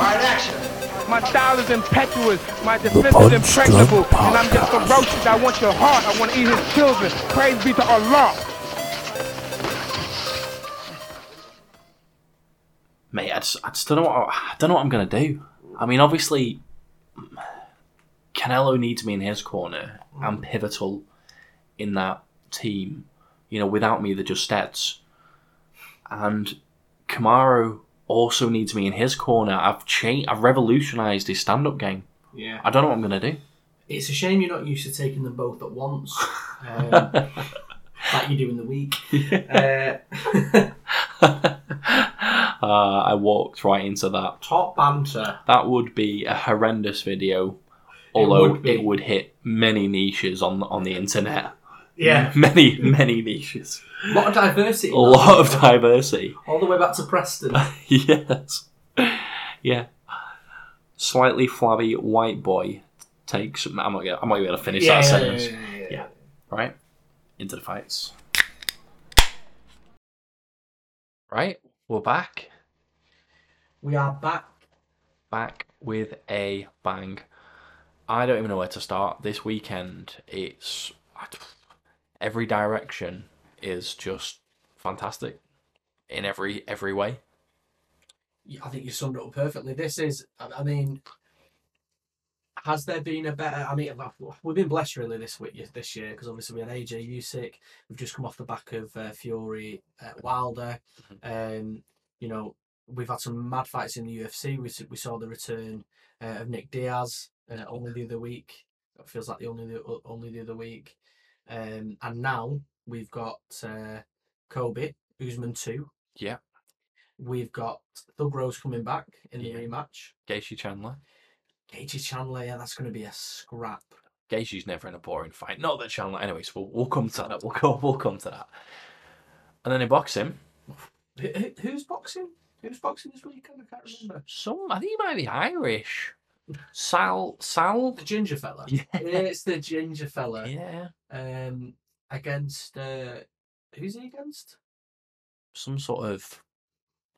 Alright, action. My style is impetuous, my defense is Punch impregnable, and I'm just ferocious. I want your heart, I want to eat his children. Praise be to Allah. Mate, I just, I just don't know what I don't know what I'm gonna do. I mean, obviously, Canelo needs me in his corner. I'm pivotal in that team. You know, without me, they're just stats. And Kamaru also needs me in his corner. I've changed. I've revolutionised his stand-up game. Yeah. I don't know what I'm gonna do. It's a shame you're not used to taking them both at once, um, like you do in the week. Uh, Uh, I walked right into that. top banter. That would be a horrendous video, although would it would, hit many niches on on the internet. Yeah. many many niches. A lot of diversity. A lot of diversity. All the way back to Preston. yes. Yeah. Slightly flabby white boy takes. I'm not gonna. I'm not gonna be able to finish that sentence. yeah. Right. Into the fights. Right. We're back. We are back. back with a bang. I don't even know where to start. This weekend, it's every direction is just fantastic in every every way. I think you summed it up perfectly. This is, I mean, has there been a better? I mean, we've been blessed really this week, this year, because obviously we had AJ Usyk. We've just come off the back of uh, Fury, uh, Wilder. Um, you know, we've had some mad fights in the UFC. We we saw the return uh, of Nick Diaz uh, only the other week. It feels like the only the only the other week. Um, and now we've got uh, Colby Usman two. Yeah. We've got Thug Rose coming back in the Yeah. rematch. Gaethje Chandler. Gaethje Chandler, yeah, that's going to be a scrap. Gaethje's never in a boring fight. Not that Chandler. Anyways, we'll, we'll come to that. We'll go. We'll come to that. And then in boxing, Who, who- who's boxing? Who's boxing this weekend? I can't remember. some I think he might be Irish. Sal Sal. The ginger fella. Yeah. It's the ginger fella. Yeah. Um, against uh, who's he against? Some sort of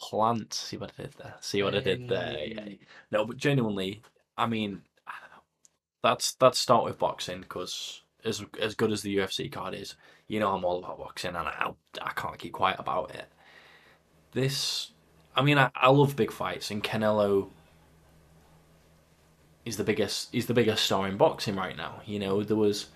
plant. See what I did there. See what I did there. Yeah. No, but genuinely, I mean, that's that's start with boxing because as as good as the UFC card is, you know I'm all about boxing and I I can't keep quiet about it. This, I mean, I, I love big fights and Canelo is the biggest is the biggest star in boxing right now. You know there was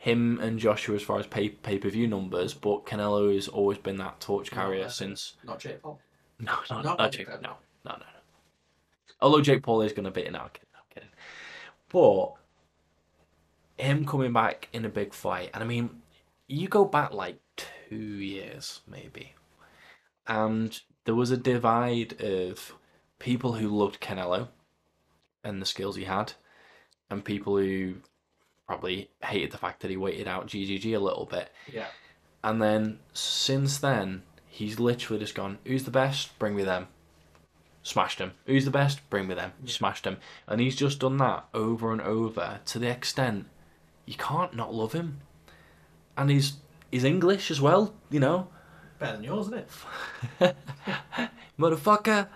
him and Joshua as far as pay pay per view numbers, but Canelo has always been that torch carrier uh, since Not Jake Paul. no, no, Not not, Jake. Paul. No, no, no, no. Although Jake Paul is going to beat it now, I'm kidding, I'm kidding. But him coming back in a big fight, and I mean, you go back like two years maybe, and there was a divide of people who loved Canelo and the skills he had, and people who probably hated the fact that he waited out GGG a little bit. Yeah. And then since then, he's literally just gone, who's the best? Bring me them. Smashed him. Who's the best? Bring me them. Smashed him. And he's just done that over and over to the extent you can't not love him. And he's he's English as well, you know. Better than yours, isn't it? Motherfucker.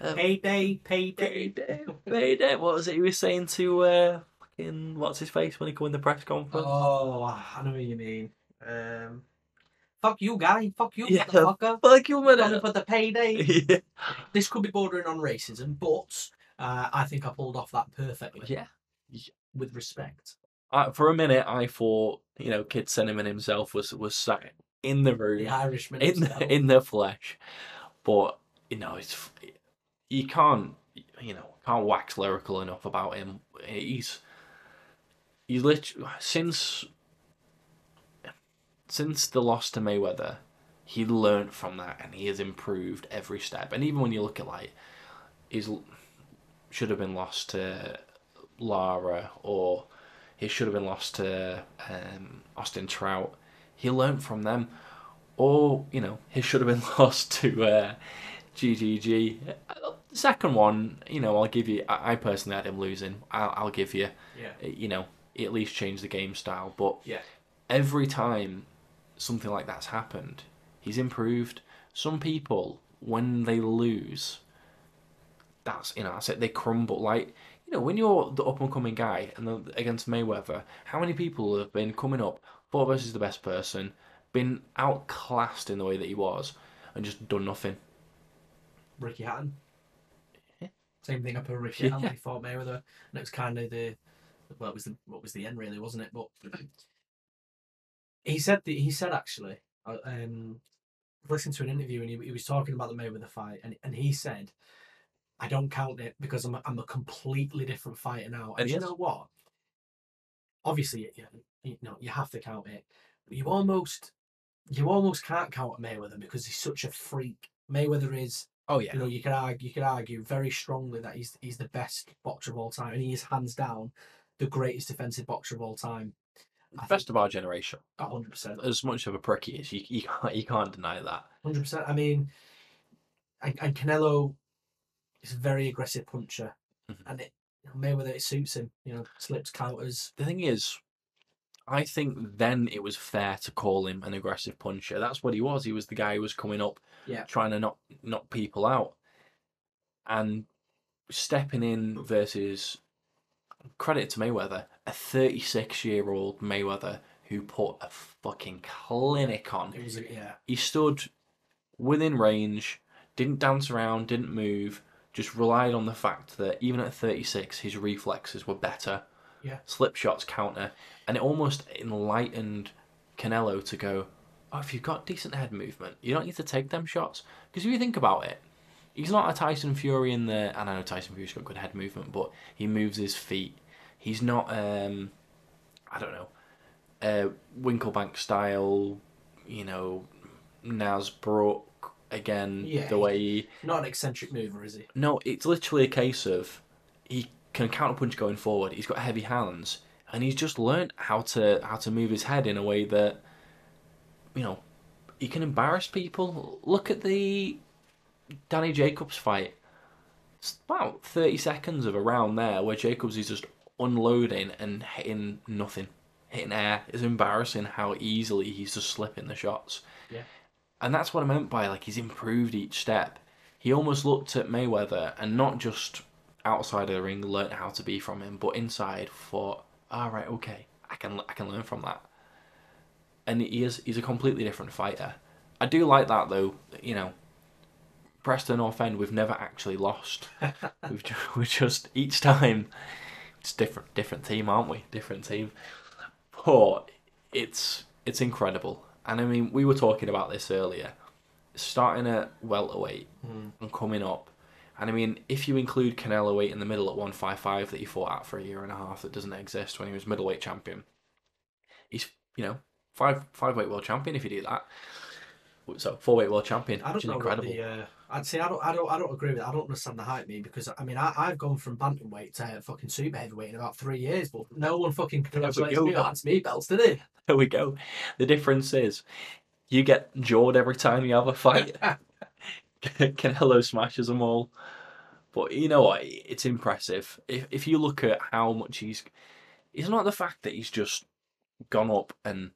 Payday, payday. Payday. Payday. What was it he was saying to uh fucking what's his face when he come in the press conference? Oh, I know what you mean. Um, fuck you, guy. Fuck you, Yeah. motherfucker. Fuck you, man. for the payday. yeah. this could be bordering on racism, but uh, I think I pulled off that perfectly. Yeah. With respect. Uh, for a minute, I thought you know Kid Cinnamon himself was was sat in the room The Irishman. in himself. the, in the flesh, but you know it's you can't you know can't wax lyrical enough about him. He's he's literally since since the loss to Mayweather, he learned from that and he has improved every step. And even when you look at like his should have been lost to Lara or he should have been lost to um, Austin Trout. He learned from them, or you know, he should have been lost to uh, GGG. Second one, you know, I'll give you. I I personally had him losing. I'll, I'll give you. Yeah. You know, he at least changed the game style. But Yeah. every time something like that's happened, he's improved. Some people, when they lose, that's you know that's it. They crumble like you know when you're the up and coming guy and the, against Mayweather, how many people have been coming up, thought versus the best person, been outclassed in the way that he was, and just done nothing. Ricky Hatton. Yeah. Same thing up with Ricky Yeah. Hatton. He fought Mayweather, and it was kind of the well, it was the what was the end really, wasn't it? But he said that he said actually, uh, um, listened to an interview and he, he was talking about the Mayweather fight, and and he said, "I don't count it because I'm a, I'm a completely different fighter now." And And you know what? Obviously, you, you know you have to count it, but you almost you almost can't count Mayweather because he's such a freak. Mayweather is Oh yeah, you know, you could argue, you could argue very strongly that he's he's the best boxer of all time, and he is hands down the greatest defensive boxer of all time. I best of our generation. hundred percent, As much of a prick he is, you, you can't you can't deny that. hundred percent. I mean, and, and Canelo is a very aggressive puncher, Mhm. and it Mayweather it suits him. You know, slips, counters. The thing is, I think then it was fair to call him an aggressive puncher. That's what he was. He was the guy who was coming up, Yeah. trying to knock knock people out, and stepping in versus credit to Mayweather, a 36 year old Mayweather who put a fucking clinic on. It was yeah, He stood within range, didn't dance around, didn't move, just relied on the fact that even at 36, his reflexes were better. Yeah. Slip shots counter. And it almost enlightened Canelo to go, oh, if you've got decent head movement, you don't need to take them shots. Because if you think about it, he's not a Tyson Fury in the. And I know Tyson Fury's got good head movement, but he moves his feet. He's not, um, I don't know, uh, Winklebank style, you know, Nasbrook again, Yeah, the way he. not an eccentric mover, is he? No, it's literally a case of he can counterpunch going forward. He's got heavy hands, and he's just learnt how to how to move his head in a way that, you know, he can embarrass people. Look at the Danny Jacobs fight. It's about thirty seconds of a round there where Jacobs is just unloading and hitting nothing, hitting air. It's embarrassing how easily he's just slipping the shots. Yeah. And that's what I meant by like he's improved each step. He almost looked at Mayweather and not just outside of the ring learnt how to be from him, but inside thought, all right, okay, I can I can learn from that. And he is he's a completely different fighter. I do like that though. You know, Preston or End, we've never actually lost. we've just, we just each time it's different different team, aren't we? Different team. But it's it's incredible. And I mean, we were talking about this earlier. Starting at welterweight and coming up. And I mean, if you include Canelo weight in the middle at 155 that he fought at for a year and a half that doesn't exist when he was middleweight champion, he's, you know, five five weight world champion if you do that. So four weight world champion, I which is incredible. the. Uh, I'd say I don't, I don't, I don't agree with that. I don't understand the hype, me, because I mean, I, I've gone from bantamweight to fucking super heavyweight in about three years, but no one fucking congratulates me on me belts, did they? There we go. The difference is you get jawed every time you have a fight. Canelo smashes them all. But you know what? It's impressive. If if you look at how much he's, it's not the fact that he's just gone up and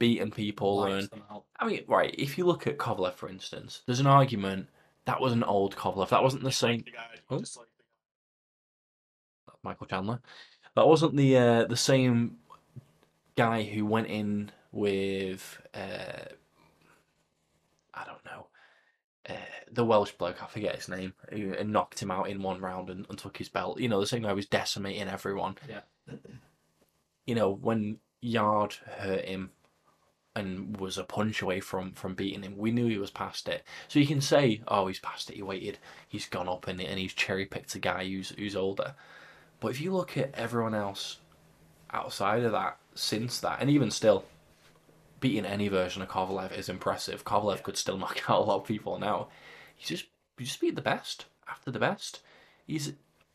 beaten people and them out. I mean, right, if you look at Kovalev, for instance, there's an argument that was an old Kovalev. That wasn't the same. Oh. Michael Chandler. That wasn't the uh, the same guy who went in with uh, I don't know uh, the Welsh bloke. I forget his name. Who and knocked him out in one round and, and took his belt. You know, the same guy was decimating everyone. Yeah. You know, when Yarde hurt him and was a punch away from from beating him. We knew he was past it. So you can say, oh, he's past it. He waited. He's gone up and and he's cherry picked a guy who's who's older. But if you look at everyone else outside of that, since that, and even still, beating any version of Kovalev is impressive. Kovalev could still knock out a lot of people now. He's just he just beat the best after the best. He's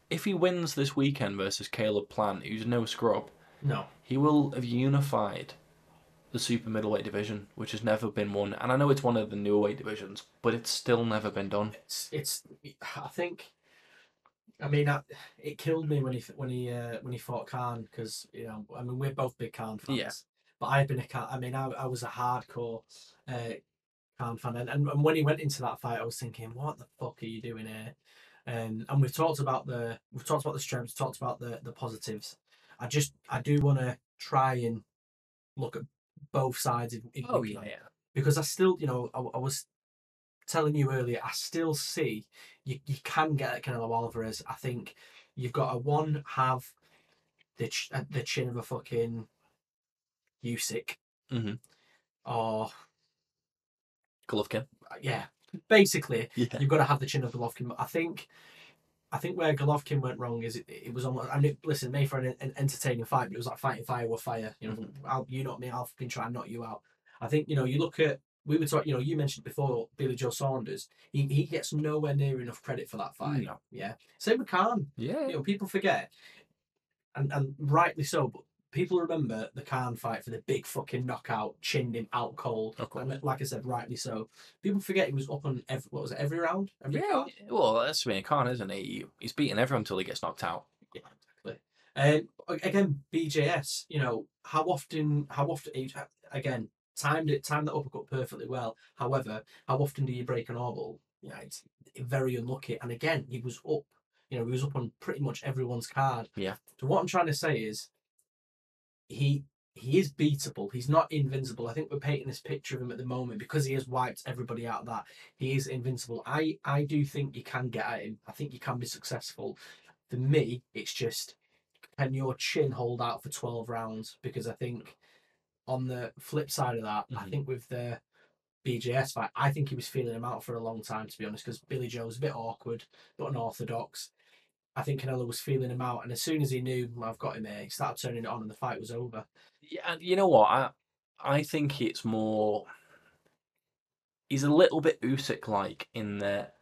if he wins this weekend versus Caleb Plant, who's no scrub, No, he will have unified the super middleweight division, which has never been won. And I know it's one of the newer weight divisions, but it's still never been done. it's it's. I think. I mean, I, it killed me when he when he uh, when he fought Khan because you know I mean we're both big Khan fans. Yeah. But I've been a Khan. I mean, I, I was a hardcore uh, Khan fan, and, and and when he went into that fight, I was thinking, what the fuck are you doing here? Um, and we've talked about the we've talked about the strengths, talked about the the positives. I just I do want to try and look at both sides. If, if Oh yeah, yeah. because I still, you know, I, I was telling you earlier, I still see you, you can get at Canelo Alvarez. I think you've got a one have the ch- uh, the chin of a fucking Usyk, Mhm. or Golovkin. yeah, basically Yeah. you've got to have the chin of Golovkin. But I think. I think where Golovkin went wrong is it, it was almost. I mean, listen, made for an, an entertaining fight, but it was like fighting fire with fire. You know, mm-hmm. I'll, you not me, I'll fucking try and knock you out. I think you know you look at we were talking. You know, you mentioned before Billy Joe Saunders. He he gets nowhere near enough credit for that fight. No. Yeah, same with Khan. Yeah. You know, people forget, and and rightly so. But people remember the Khan fight for the big fucking knockout, chinned him out cold. And like I said, rightly so. People forget he was up on every what was it every round, every Yeah, card? well, that's being Khan, isn't he? He's beating everyone until he gets knocked out. Yeah, exactly. Um, again, BJS. You know how often? How often? Again, timed it, timed that uppercut perfectly well. However, how often do you break an orbital? Yeah, it's very unlucky. And again, he was up. You know, he was up on pretty much everyone's card. Yeah. So what I'm trying to say is, he he is beatable. He's not invincible. I think we're painting this picture of him at the moment because he has wiped everybody out of that. He is invincible. I I do think you can get at him. I think you can be successful. For me, it's just can your chin hold out for 12 rounds? Because I think on the flip side of that, I Mhm. think with the BJS fight, I think he was feeling him out for a long time, to be honest, because Billy Joe was a bit awkward, but unorthodox. I think Canelo was feeling him out, and as soon as he knew I've got him here, he started turning it on, and the fight was over. Yeah, you know what? I I think it's more. He's a little bit Usyk like in that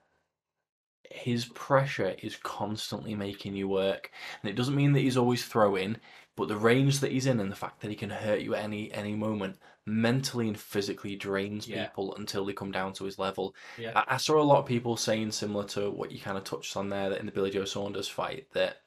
his pressure is constantly making you work, and it doesn't mean that he's always throwing, but the range that he's in and the fact that he can hurt you at any any moment mentally and physically drains Yeah. people until they come down to his level. Yeah. I, I saw a lot of people saying similar to what you kind of touched on there that in the Billy Joe Saunders fight that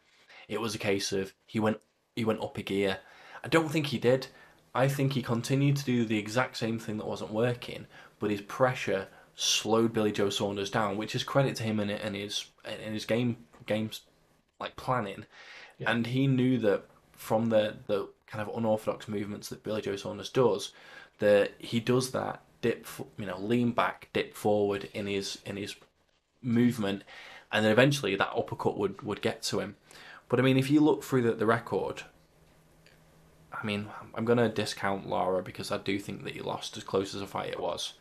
it was a case of he went he went up a gear. I don't think he did. I think he continued to do the exact same thing that wasn't working, but his pressure slowed Billy Joe Saunders down, which is credit to him and, and his and his game games like planning. Yeah. And he knew that from the the kind of unorthodox movements that Billy Joe Saunders does, that he does that dip, you know, lean back, dip forward in his in his movement, and then eventually that uppercut would would get to him. But I mean, if you look through the, the record, I mean, I'm going to discount Lara because I do think that he lost as close as a fight it was.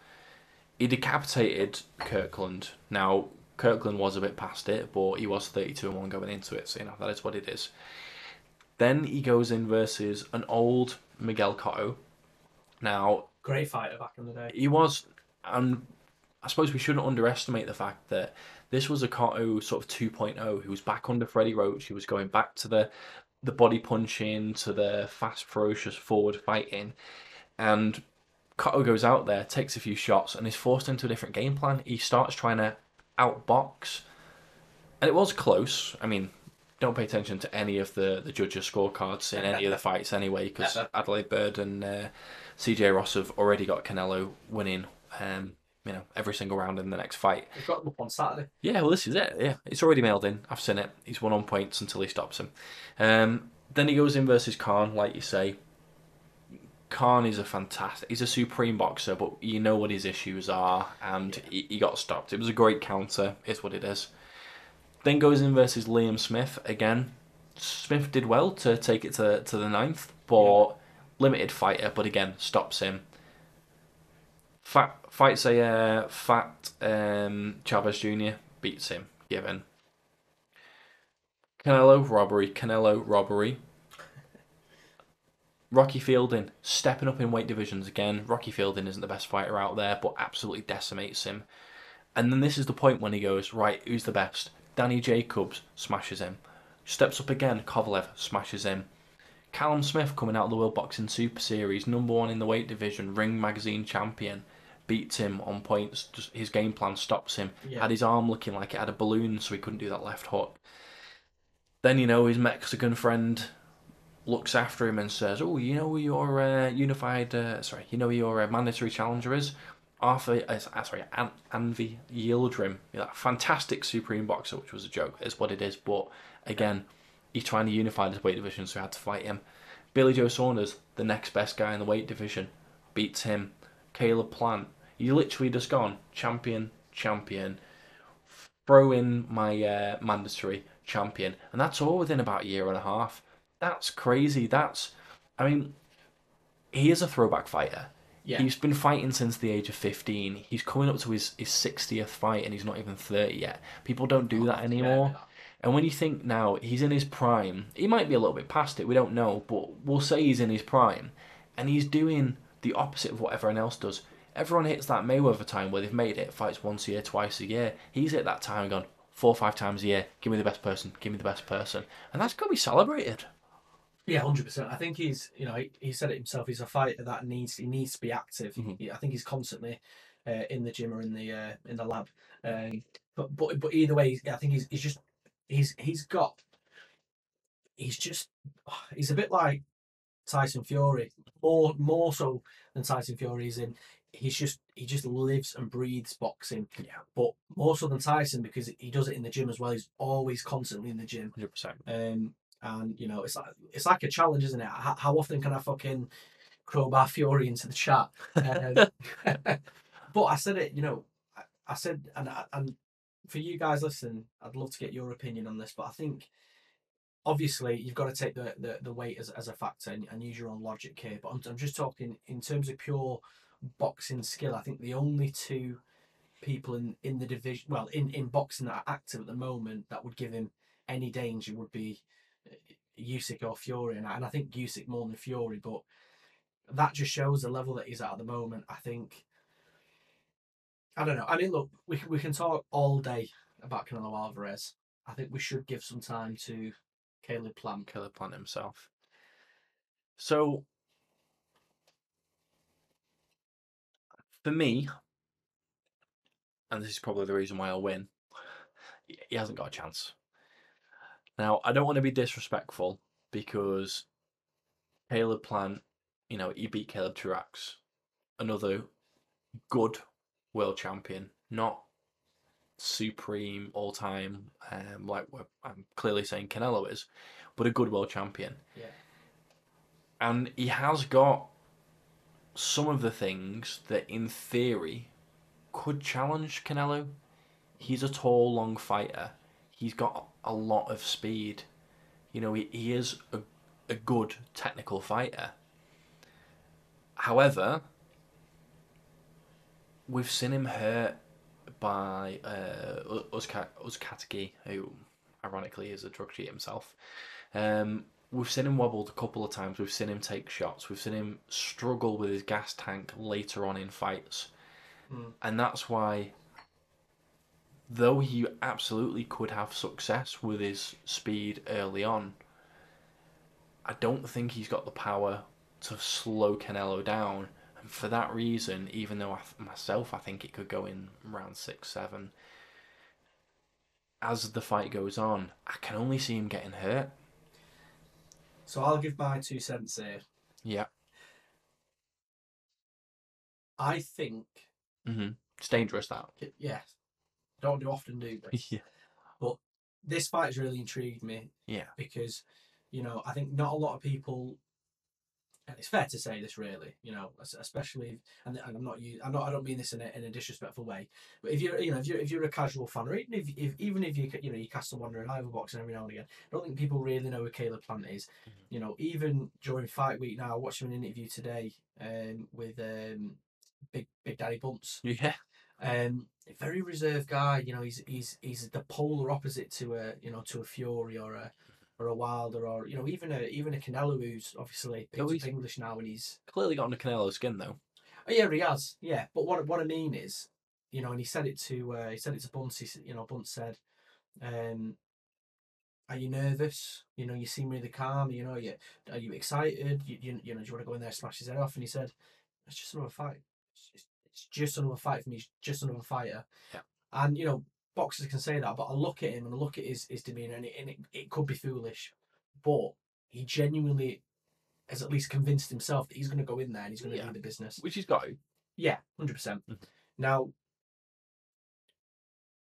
He decapitated Kirkland. Now, Kirkland was a bit past it, but he was 32 and 1 going into it, so you know, that is what it is. Then he goes in versus an old Miguel Cotto. Now, Great fighter back in the day. he was, and I suppose we shouldn't underestimate the fact that this was a Cotto sort of 2.0 who was back under Freddie Roach. He was going back to the the body punching, to the fast, ferocious forward fighting, and Cotto goes out there, takes a few shots, and is forced into a different game plan. He starts trying to outbox, and it was close. I mean, don't pay attention to any of the the judges' scorecards in any of the fights anyway, because Adalaide Byrd and uh, CJ Ross have already got Canelo winning. Um, you know, every single round in the next fight. We've got them up on Saturday. Yeah, well, this is it. Yeah, it's already mailed in. I've seen it. He's won on points until he stops him. Um, then he goes in versus Khan, like you say. Khan is a fantastic. He's a supreme boxer, but you know what his issues are, and he, he got stopped. It was a great counter. Is what it is. Then goes in versus Liam Smith again. Smith did well to take it to to the ninth, but limited fighter. But again, stops him. Fat fights a uh, fat um, Chavez Jr. beats him. Given. Canelo robbery. Canelo robbery. Rocky Fielding stepping up in weight divisions again. Rocky Fielding isn't the best fighter out there, but absolutely decimates him. And then this is the point when he goes, right, who's the best? Danny Jacobs smashes him. Steps up again, Kovalev smashes him. Callum Smith coming out of the World Boxing Super Series, number one in the weight division, Ring Magazine champion, beats him on points. Just his game plan stops him. Yeah. Had his arm looking like it had a balloon, so he couldn't do that left hook. Then you know his Mexican friend looks after him and says, "Oh, you know who your uh, unified, uh, sorry, you know who your uh, mandatory challenger is." Arthur, uh, uh, sorry, An- Avni Yildirim, that fantastic Supreme boxer, which was a joke, is what it is. But again, he's trying to unify this weight division, so he had to fight him. Billy Joe Saunders, the next best guy in the weight division, beats him. Caleb Plant, you literally just gone champion, champion. Throw in my uh, mandatory champion, and that's all within about a year and a half. That's crazy. That's, I mean, he is a throwback fighter. Yeah. He's been fighting since the age of 15. He's coming up to his, his 60th fight and he's not even 30 yet. People don't do oh, that anymore. And when you think now he's in his prime, he might be a little bit past it, we don't know, but we'll say he's in his prime. And he's doing the opposite of what everyone else does. Everyone hits that Mayweather time where they've made it, fights once a year, twice a year. He's hit that time and gone, four or five times a year, give me the best person, give me the best person. And that's got to be celebrated. Yeah, hundred percent. I think he's, you know, he, he said it himself. He's a fighter that needs he needs to be active. Mhm. He- I think he's constantly uh, in the gym or in the uh, in the lab. Um, but but but either way, I think he's he's just he's he's got he's just he's a bit like Tyson Fury, more more so than Tyson Fury is in. He's just he just lives and breathes boxing. Yeah. But more so than Tyson because he does it in the gym as well. He's always constantly in the gym. 100%. Um, and you know, it's like it's like a challenge, isn't it? How, how often can I fucking crowbar Fury into the chat? Um, but I said it, you know, I, I said, and and for you guys listening, I'd love to get your opinion on this. But I think obviously you've got to take the the, the weight as, as a factor and, and use your own logic here. But I'm, I'm just talking in terms of pure boxing skill. I think the only two people in in the division, well, in in boxing that are active at the moment that would give him any danger would be Usyk or Fury, and I, and I think Usyk more than Fury, but that just shows the level that he's at at the moment. I think. I don't know. I mean, look, we can, we can talk all day about Canelo Alvarez. I think we should give some time to Caleb Plant. Killer Plant himself. So, for me, and this is probably the reason why I'll win, he hasn't got a chance. Now, I don't want to be disrespectful because Caleb Plant, you know, he beat Caleb Truax, another good world champion, not supreme all time, um, like I'm clearly saying Canelo is, but a good world champion. Yeah. And he has got some of the things that, in theory, could challenge Canelo. He's a tall, long fighter. He's got a lot of speed. You know, he, he is a, a good technical fighter. However, we've seen him hurt by uh, Uzka- Uzcategui, who ironically is a drug cheat himself. Um, we've seen him wobbled a couple of times. We've seen him take shots. We've seen him struggle with his gas tank later on in fights. Mm. And that's why, though he absolutely could have success with his speed early on, I don't think he's got the power to slow Canelo down. And for that reason, even though I, th- myself I think it could go in round six, seven, as the fight goes on, I can only see him getting hurt. So I'll give my two cents here. Yeah. I think, hmm It's dangerous that. yes, don't do often do this. yeah. This fight's really intrigued me Yeah. because, you know, I think not a lot of people. And it's fair to say this, really, you know, es- especially, and, and I'm not, you, I'm not, I don't mean this in a, in a disrespectful way, but if you're, you know, if you're, if you're a casual fan, or even if, if even if you, you know, you cast a wonder in Ivor boxing every now and again, I don't think people really know who Caleb Plant is. You know, even during fight week now, I watched him an interview today, um, with um, Big Big Daddy Bumps. Yeah. Um, very reserved guy. You know, he's he's he's the polar opposite to a you know to a Fury or a or a Wilder or you know even a even a Canelo who's obviously picked Oh, he's- English now and he's Clearly got under Canelo's skin though. oh yeah he has yeah. But what what I mean is you know and he said it to uh, he said it to Bunce. He, you know Bunce said, um, "Are you nervous? You know you seem really calm. You know you are you excited? You you, you know do you want to go in there and smash his head off?" And he said, "It's just another fight. It's, just another fight for me. He's just another fighter." Yeah. And you know, boxers can say that, but I look at him and I look at his, his demeanour, and, it, and it, it could be foolish, but he genuinely has at least convinced himself that he's going to go in there and he's going to Yeah. do the business. Which he's got. to. Yeah, hundred percent. Mhm. Now,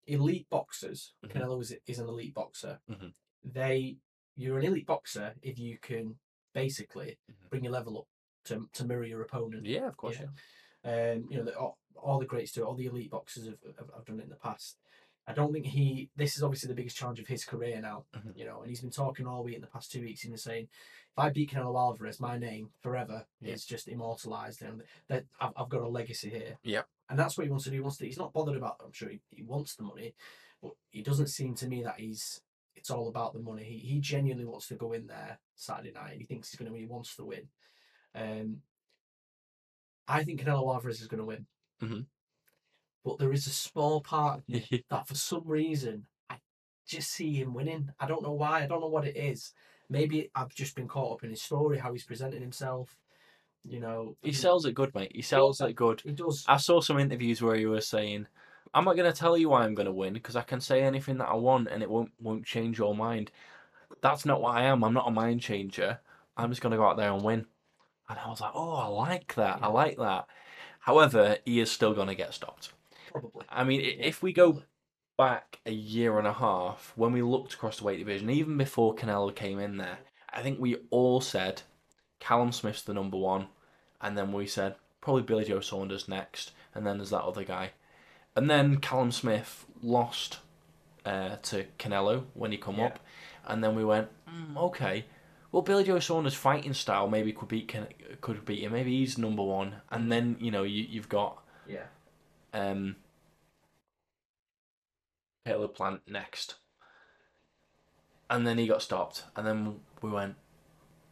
elite boxers, Mhm. Canelo is, is an elite boxer. Mhm. They, you're an elite boxer if you can basically Mhm. bring your level up to to mirror your opponent. Yeah, of course. Yeah. Yeah. Um, you know, the, all, all the greats do it. All the elite boxers have, have, have done it in the past. I don't think he. This is obviously the biggest challenge of his career now. Mhm. You know, and he's been talking all week in the past two weeks. He's been saying, "If I beat Canelo Alvarez, my name forever Yeah. is just immortalized, and that I've, I've got a legacy here." Yeah And that's what he wants to do. He wants to. He's not bothered about. I'm sure he, he wants the money, but he doesn't seem to me that he's. It's all about the money. He he genuinely wants to go in there Saturday night. He thinks he's going to win. He wants to win. Um, I think Canelo Alvarez is going to win. Mhm. But there is a small part of me that for some reason I just see him winning. I don't know why. I don't know what it is. Maybe I've just been caught up in his story, how he's presenting himself. You know, He sells it good, mate. He sells it good. He does. I saw some interviews where he was saying, "I'm not going to tell you why I'm going to win because I can say anything that I want and it won't won't change your mind." That's not what I am. I'm not a mind changer. I'm just going to go out there and win. And I was like, "Oh, I like that. I like that." However, he is still going to get stopped. Probably. I mean, if we go back a year and a half, when we looked across the weight division, even before Canelo came in there, I think we all said Callum Smith's the number one, and then we said probably Billy Joe Saunders next, and then there's that other guy, and then Callum Smith lost uh, to Canelo when he come Yeah. up, and then we went, mm, okay. Well, Billy Joe Saunders' fighting style maybe could beat Can- could beat him. Maybe he's number one, and then you know you you've got Yeah. um, Caleb Plant next. And then he got stopped. And then we went,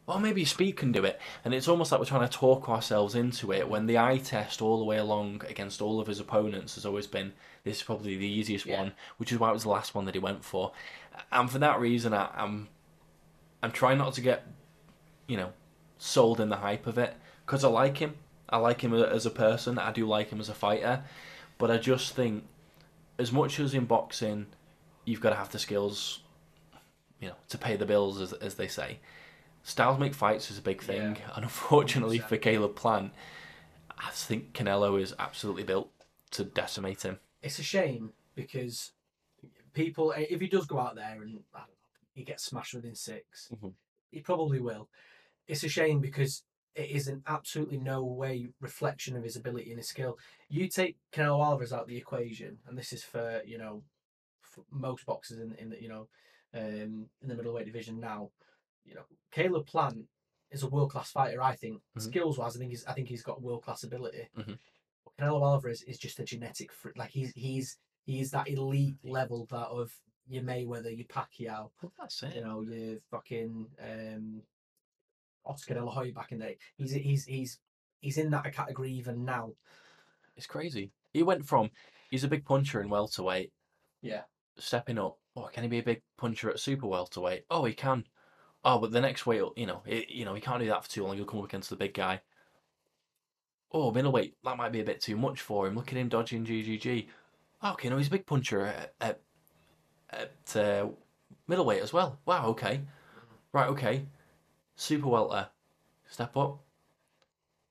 well, maybe Speed can do it. And it's almost like we're trying to talk ourselves into it when the eye test all the way along against all of his opponents has always been this is probably the easiest Yeah. one, which is why it was the last one that he went for. And for that reason, I, I'm I'm trying not to get, you know, sold in the hype of it because I like him. I like him as a person. I do like him as a fighter. But I just think, as much as in boxing, you've got to have the skills, you know, to pay the bills, as, as they say. Styles make fights is a big thing. Yeah. And unfortunately 100%. for Caleb Plant, I think Canelo is absolutely built to decimate him. It's a shame because people, if he does go out there and I don't know, he gets smashed within 6 Mhm. he probably will. It's a shame because it is an absolutely no way reflection of his ability and his skill. You take Canelo Alvarez out of the equation, and this is for you know for most boxers in in the, you know um, in the middleweight division now. You know, Caleb Plant is a world class fighter. I think Mhm. skills wise, I think he's I think he's got world class ability. Mhm. Canelo Alvarez is just a genetic freak. Like he's he's he's that elite level that of your Mayweather, your Pacquiao, Well, that's it. you know, your fucking um, Oscar De La Hoya back in the day. He's he's he's he's in that category even now. It's crazy. He went from he's a big puncher in welterweight, Yeah. stepping up. Oh, can he be a big puncher at super welterweight? Oh, he can. Oh, but the next weight, you know, it, you know, he can't do that for too long. He'll come up against the big guy. Oh, middleweight, that might be a bit too much for him. Look at him dodging GGG. Oh, okay, no, he's a big puncher at, at, at uh, middleweight as well. Wow, okay. Right, okay. Super welter, step up.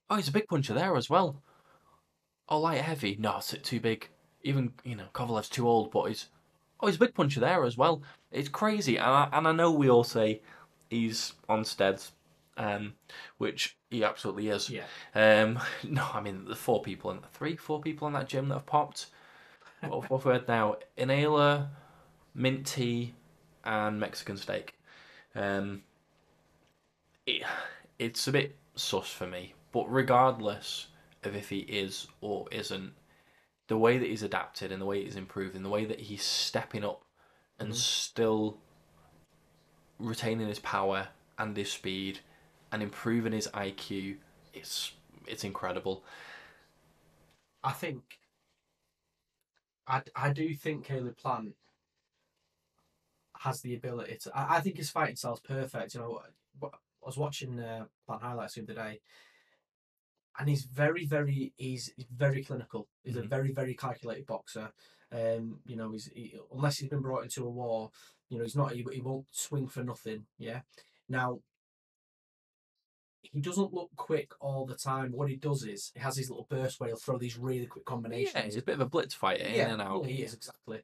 Oh, he's a big puncher there as well. Oh, light heavy. No, it's too big. Even you know, Kovalev's too old, but he's oh, he's a big puncher there as well. It's crazy, and I, and I know we all say he's on steads, um, which he absolutely is. Yeah. Um, no, I mean the four people in three, four people in that gym that have popped. What what have we had now? Inhaler, mint tea, and Mexican steak. Um, it, it's a bit sus for me, but regardless of if he is or isn't, the way that he's adapted and the way he's improving, the way that he's stepping up and Mhm. still retaining his power and his speed and improving his IQ, it's it's incredible. I think I, I do think Caleb Plant has the ability to. I, I think his fighting style's perfect. You know, I was watching uh, Plant highlights the other day, and he's very, very, he's, very clinical. He's a Mhm. very, very calculated boxer. Um, you know, he's he, unless he's been brought into a war, you know, he's not. He, he won't swing for nothing. Yeah. Now, he doesn't look quick all the time. What he does is he has his little burst where he'll throw these really quick combinations. Yeah, he's a bit of a blitz fighter, in and out. Yeah, he is exactly.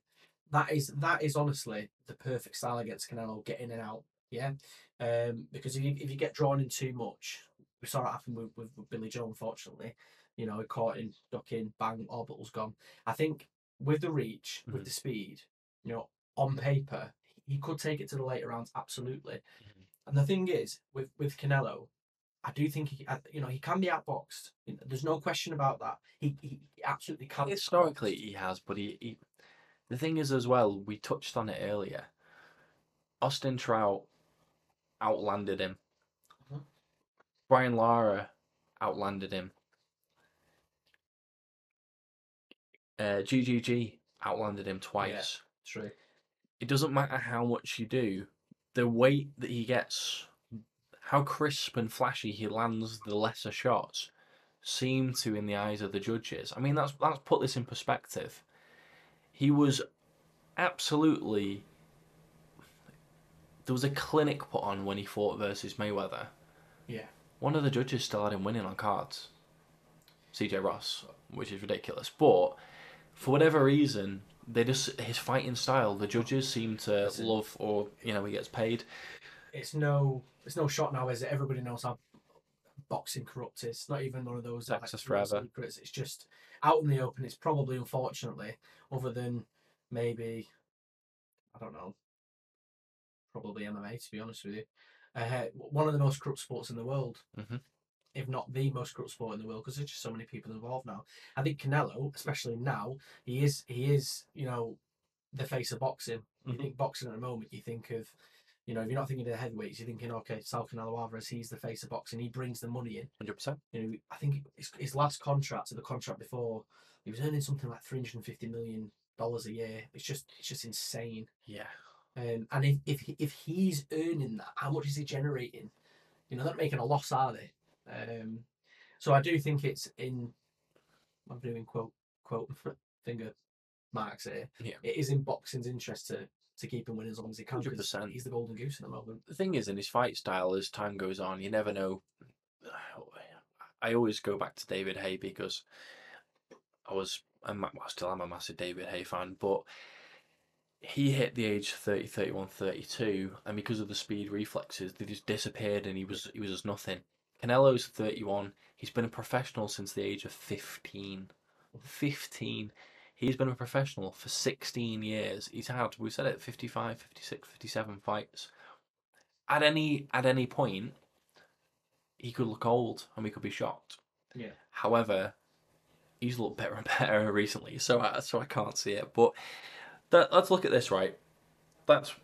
That is that is honestly the perfect style against Canelo. Get in and out. Yeah, um, because if you, if you get drawn in too much, we saw it happen with, with, with Billy Joe. Unfortunately, you know, caught in, ducking, bang, orbital's gone. I think with the reach, with Mhm. the speed, you know, on paper, he could take it to the later rounds, absolutely. Mhm. And the thing is, with with Canelo, I do think he, you know, he can be outboxed. There's no question about that. He he he absolutely can. Historically, he has, but he, he. The thing is, as well, we touched on it earlier. Austin Trout outlanded him. Mhm. Brian Lara outlanded him. Uh, GGG outlanded him twice. true. It doesn't matter how much you do, the weight that he gets, how crisp and flashy he lands the lesser shots, seem to, in the eyes of the judges. I mean, that's let's put this in perspective. He was absolutely. There was a clinic put on when he fought versus Mayweather. Yeah. One of the judges still had him winning on cards. CJ Ross, which is ridiculous. But for whatever reason, they just his fighting style, the judges seem to love or you know, he gets paid. It's no it's no shot now, is it? Everybody knows how boxing corrupt is. Not even one of those like, Texas real forever. secrets. It's just out in the open. It's probably unfortunately, other than maybe I don't know, probably MMA to be honest with you. Uh, one of the most corrupt sports in the world, Mhm. if not the most corrupt sport in the world, because there's just so many people involved now. I think Canelo, especially now, he is he is you know the face of boxing. You Mhm. think boxing at the moment, you think of you know if you're not thinking of the heavyweights, you're thinking okay, Sal Canelo Alvarez, he's the face of boxing. He brings the money in. Hundred percent. You know, I think his, his last contract, or the contract before, he was earning something like three hundred and fifty million dollars a year. It's just it's just insane. Yeah. Um, and if, if if he's earning that, how much is he generating? You know, they're not making a loss, are they? Um, so I do think it's in. I'm doing quote quote finger marks here. Yeah. It is in boxing's interest to to keep him winning as long as he can. 100%. He's the golden goose at the moment. the thing is, in his fight style, as time goes on, you never know. I always go back to David Haye because I was, I still am a massive David Haye fan, but he hit the age 30, 31, 32, and because of the speed reflexes, they just disappeared and he was he was just nothing. Canelo's 31. He's been a professional since the age of 15. 15. He's been a professional for 16 years. He's had, we said it, 55, 56, 57 fights. At any at any point, he could look old and we could be shocked. Yeah. However, he's looked better and better recently, so I, so I can't see it. But that, let's look at this right. That's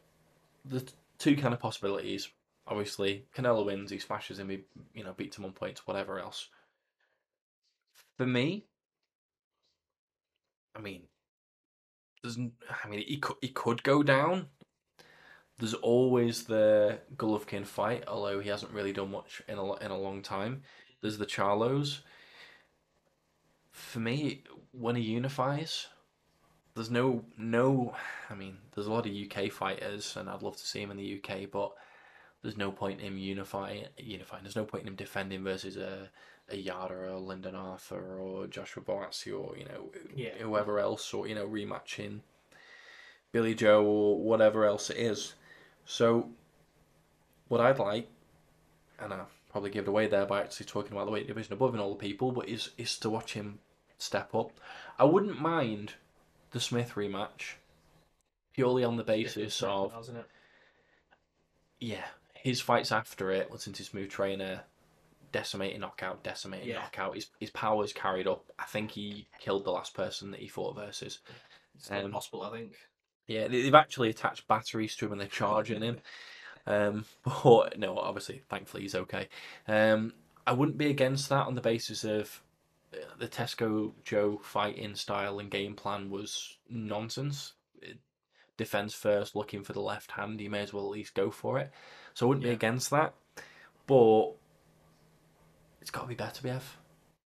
the two kind of possibilities. Obviously, Canelo wins. He smashes him. He you know beats him on points, whatever else. For me, I mean, there's I mean he could he could go down. There's always the Golovkin fight, although he hasn't really done much in a in a long time. There's the Charlos. For me, when he unifies, there's no no. I mean, there's a lot of UK fighters, and I'd love to see him in the UK, but there's no point in him unifying. Unifying. There's no point in him defending versus a a Yarde or a Lyndon Arthur or Joshua Buatsi or you know Yeah. whoever else or you know rematching Billy Joe or whatever else it is. So, what I'd like, and I probably give it away there by actually talking about the weight division above and all the people, but is is to watch him step up. I wouldn't mind the Smith rematch, purely on the basis of it? yeah, his fights after it, since his smooth trainer, decimating knockout, decimating Yeah. knockout, his his powers carried up. I think he killed the last person that he fought versus. It's Um, possible, I think. Yeah, they- they've actually attached batteries to him and they're charging him. Um, but no, obviously, thankfully he's okay. Um, I wouldn't be against that on the basis of uh, the Tesco Joe fighting style and game plan was nonsense. Defense first, looking for the left hand. You may as well at least go for it. So I wouldn't Yeah. be against that. But it's got to be Beterbiev.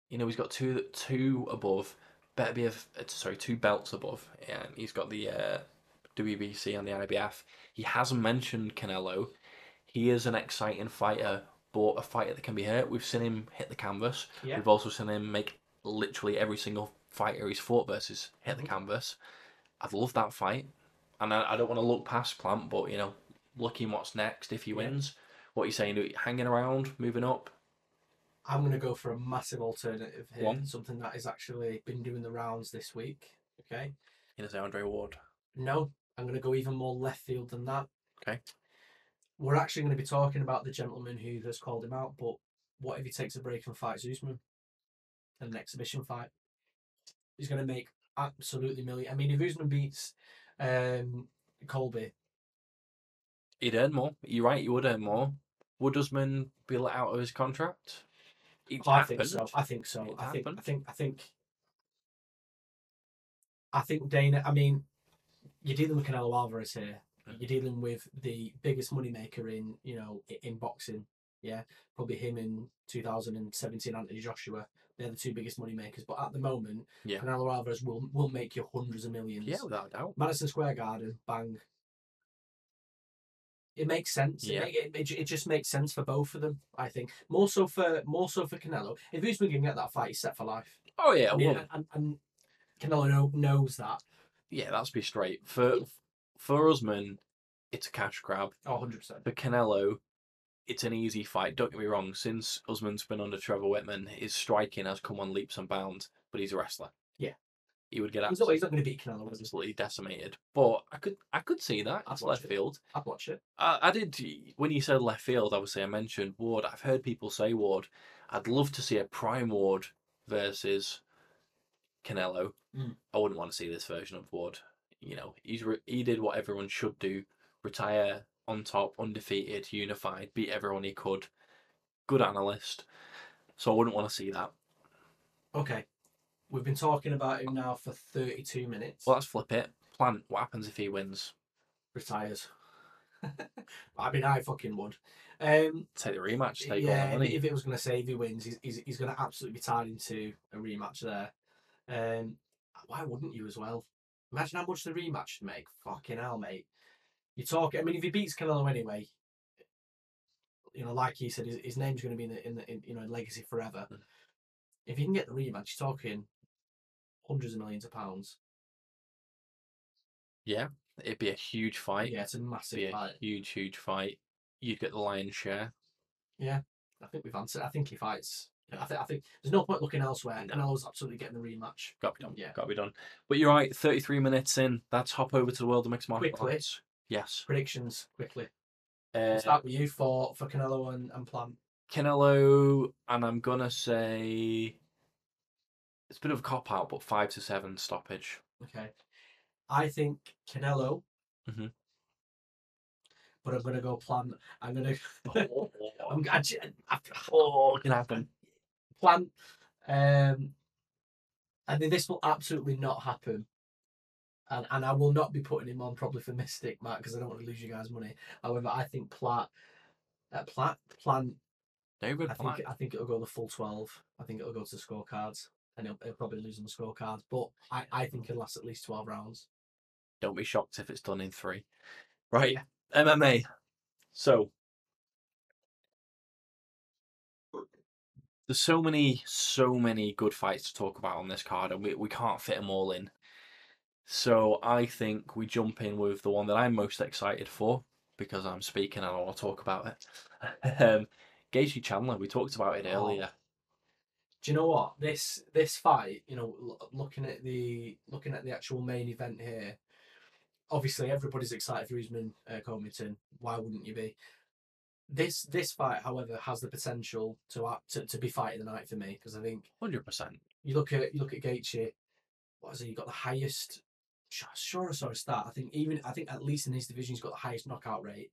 You know, he's got two two above. Better be sorry, two belts above. And he's got the uh, WBC and the IBF. He hasn't mentioned Canelo. He is an exciting fighter but a fighter that can be hurt. We've seen him hit the canvas. Yeah. We've also seen him make literally every single fighter he's fought versus hit the Mhm. canvas. I'd love that fight, and I, I don't want to look past Plant, but you know, looking what's next if he Yeah. wins. What are you saying? Hanging around, moving up. I'm going to go for a massive alternative here. One. Something that has actually been doing the rounds this week. Okay. You know, say Andre Ward. No, I'm going to go even more left field than that. Okay. We're actually going to be talking about the gentleman who has called him out, but what if he takes a break and fights Usman in an exhibition fight? He's going to make absolutely million. I mean, if Usman beats um, Colby, He'd earn more. You're right. He would earn more. Would Usman be let out of his contract? I think so. I think so. It I think. I think. I think. I think Dana. I mean, you're dealing with Canelo Alvarez here. You're dealing with the biggest moneymaker in you know in boxing. Yeah, probably him in 2017, Anthony Joshua. They're the two biggest moneymakers. But at the moment, Yeah. Canelo Alvarez will will make you hundreds of millions. Yeah, without a doubt. Madison Square Garden, bang. It makes sense. Yeah. It, it, it, just makes sense for both of them. I think more so for more so for Canelo. If Usman can get that fight, he's set for life. Oh yeah, well, and, and Canelo know, knows that. yeah. Let's be straight. For for Usman, it's a cash grab. Oh, 100 percent. For Canelo, it's an easy fight. Don't get me wrong. Since Usman's been under Trevor Wittman, his striking has come on leaps and bounds. But he's a wrestler. Yeah. He would get He's not, absolutely, he's not going to beat Canelo. Absolutely decimated. But I could I could see that. I'd It's watch left it. field. I'd watch it. I, I did when you said left field. Obviously, I mentioned Ward. I've heard people say Ward. I'd love to see a prime Ward versus Canelo. Mm. I wouldn't want to see this version of Ward. You know, he's re- he did what everyone should do: retire on top, undefeated, unified, beat everyone he could. Good analyst. So I wouldn't want to see that. Okay. We've been talking about him now for 32 minutes. Well, let's flip it. Plant. What happens if he wins? Retires. I mean, I fucking would. Um, Take the rematch. Take yeah, if, it was going to say if he wins, he's, he's, he's going to absolutely be tied into a rematch there. Um, why wouldn't you as well? Imagine how much the rematch would make. Fucking hell, mate. You talk. I mean, if he beats Canelo anyway, you know, like he said, his, his name's going to be in the, in the in, you know legacy forever. Mm. If you can get the rematch, you're talking hundreds of millions of pounds. Yeah, it'd be a huge fight. Yeah, it's a massive be a fight. huge, huge fight. You'd get the lion's share. Yeah, I think we've answered. I think he fights. I think. I think there's no point looking elsewhere. No. Canelo's absolutely getting the rematch. Got to be done. Yeah. Got to be done. But you're right. 33 minutes in. Let's hop over to the world of mixed martial Quickly. arts. Yes. Predictions quickly. Uh, start with you for for Canelo and, and Plant. Canelo, and I'm gonna say it's a bit of a cop out, but five to seven stoppage. Okay. I think Canelo. Mhm. But I'm gonna go Plant. I'm gonna. I'm I, I, oh, can happen. Plant. Um. I think this will absolutely not happen. And, and I will not be putting him on probably for Mystic, Matt, because I don't want to lose you guys money. However, I think Platt, uh, Platt, Plant No good I plan. think I think it'll go the full twelve. I think it'll go to the scorecards, and he'll, he'll probably lose on the scorecards. But I, I think it'll last at least twelve rounds. Don't be shocked if it's done in three. Right. MMA. So there's so many, so many good fights to talk about on this card, and we, we can't fit them all in. So I think we jump in with the one that I'm most excited for because I'm speaking and I want to talk about it. um, Gaethje Chandler. We talked about it Oh. earlier. Do you know what this this fight? You know, looking at the looking at the actual main event here. Obviously, everybody's excited for Usman uh, Covington. Why wouldn't you be? This this fight, however, has the potential to act, to, to be fight of the night for me because I think Hundred percent. you look at you look at Gaethje. What is he? He got the highest. Sure, sure I saw a start. I think even I think at least in his division he's got the highest knockout rate,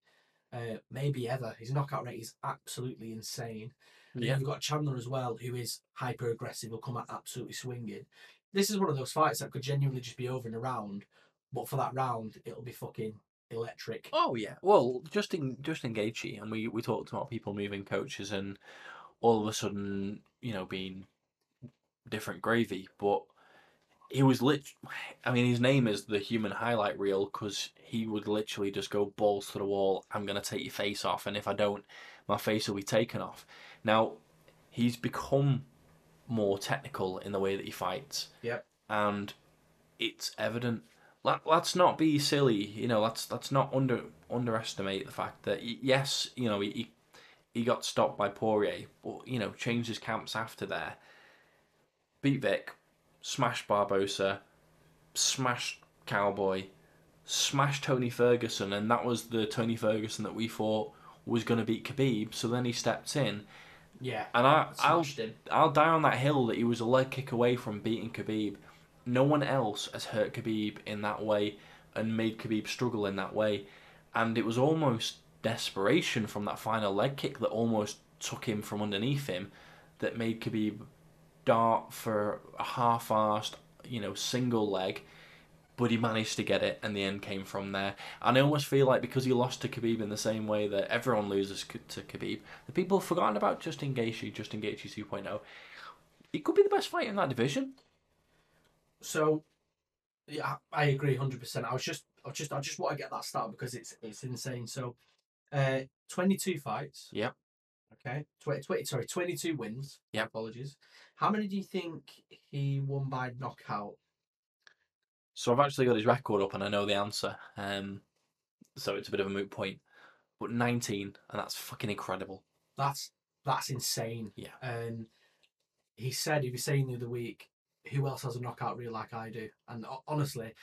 uh, maybe ever. His knockout rate is absolutely insane. And Yeah. you've got Chandler as well, who is hyper aggressive. Will come out absolutely swinging. This is one of those fights that could genuinely just be over in a round, but for that round it'll be fucking electric. Oh yeah. Well, Justin Justin Gaethje, and we we talked about people moving coaches and all of a sudden, you know, being different gravy. But he was lit. I mean, his name is the human highlight reel because he would literally just go balls to the wall. I'm gonna take your face off, and if I don't, my face will be taken off. Now, he's become more technical in the way that he fights. Yep. And it's evident. Let, let's not be silly, you know. Let's let's not under underestimate the fact that yes, you know, he he, he got stopped by Poirier, but you know, changed his camps after there. Beat Vick, smashed Barboza, smashed Cowboy, smashed Tony Ferguson, and that was the Tony Ferguson that we thought was going to beat Khabib. So then he stepped in, Yeah. and I, I'll him. I'll die on that hill that he was a leg kick away from beating Khabib. No one else has hurt Khabib in that way and made Khabib struggle in that way, and it was almost desperation from that final leg kick that almost took him from underneath him, that made Khabib dart for a half-assed, you know, single leg, but he managed to get it, and the end came from there. And I almost feel like because he lost to Khabib in the same way that everyone loses to Khabib, the people have forgotten about Justin Gaethje, Justin Gaethje 2.0. He could be the best fighter in that division. So, yeah, I agree hundred percent. I was just, I just, I just want to get that started because it's it's insane. So, uh, twenty two fights. Yep. Okay. 20, 20 sorry, twenty two wins. Yeah. Apologies. How many do you think he won by knockout? So I've actually got his record up and I know the answer. Um, so it's a bit of a moot point. But 19, and that's fucking incredible. That's that's insane. Yeah. And he said he was saying the other week, who else has a knockout reel like I do? And honestly,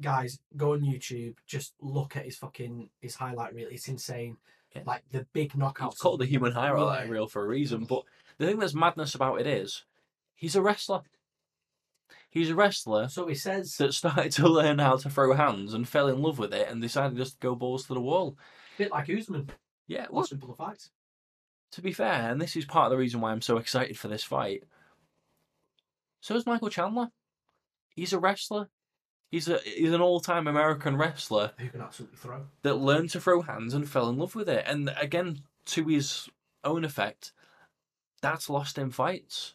guys, go on YouTube, just look at his fucking his highlight reel. It's insane. Yeah. Like the big knockouts. It's called the human highlight reel for a reason. But the thing that's madness about it is, he's a wrestler. He's a wrestler So he says, that started to learn how to throw hands and fell in love with it and decided just to go balls to the wall. bit like Usman, Yeah, well, couple of fights. to be fair, and this is part of the reason why I'm so excited for this fight. So is Michael Chandler. He's a wrestler. He's a he's an all-time American wrestler Who can absolutely throw? that learned to throw hands and fell in love with it. And again, to his own effect, that's lost in fights.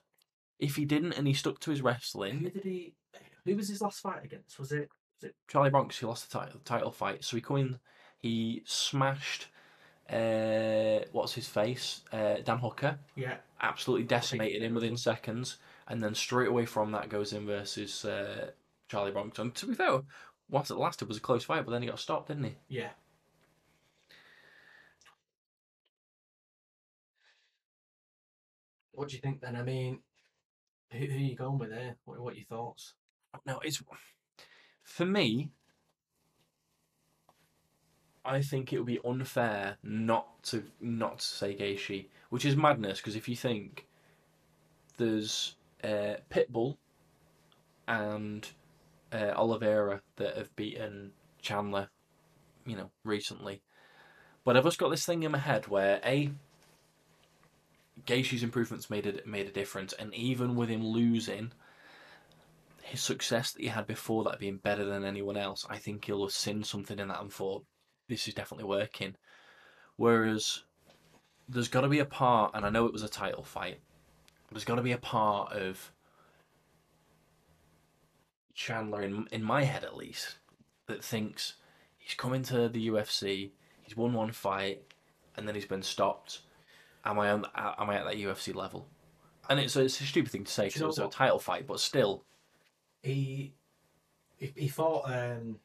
If he didn't and he stuck to his wrestling, Who did he? Who was his last fight against? Was it? Was it? Charlie Bronx, he lost the title title fight. So he come in, he smashed uh what's his face? Uh Dan Hooker. Yeah. absolutely decimated him within seconds, and then straight away from that goes in versus uh, Charlie Bronx. And to be fair, whilst it lasted was a close fight, but then he got stopped, didn't he? Yeah. What do you think then? I mean, who, who are you going with there? What, what are your thoughts? No, it's for me. I think it would be unfair not to not to say Gaethje, which is madness. Because if you think there's uh, Pitbull and uh, Oliveira that have beaten Chandler, you know, recently, but I've just got this thing in my head where a Gaethje's improvements made a made a difference, and even with him losing, his success that he had before that being better than anyone else, I think he'll have seen something in that and thought, this is definitely working. Whereas there's got to be a part, and I know it was a title fight, there's got to be a part of Chandler, in, in my head at least, that thinks he's coming to the UFC, he's won one fight, and then he's been stopped. Am I on? Am I at that UFC level? And it's a, it's a stupid thing to say because it was a title fight, but still, He he, he fought. Um,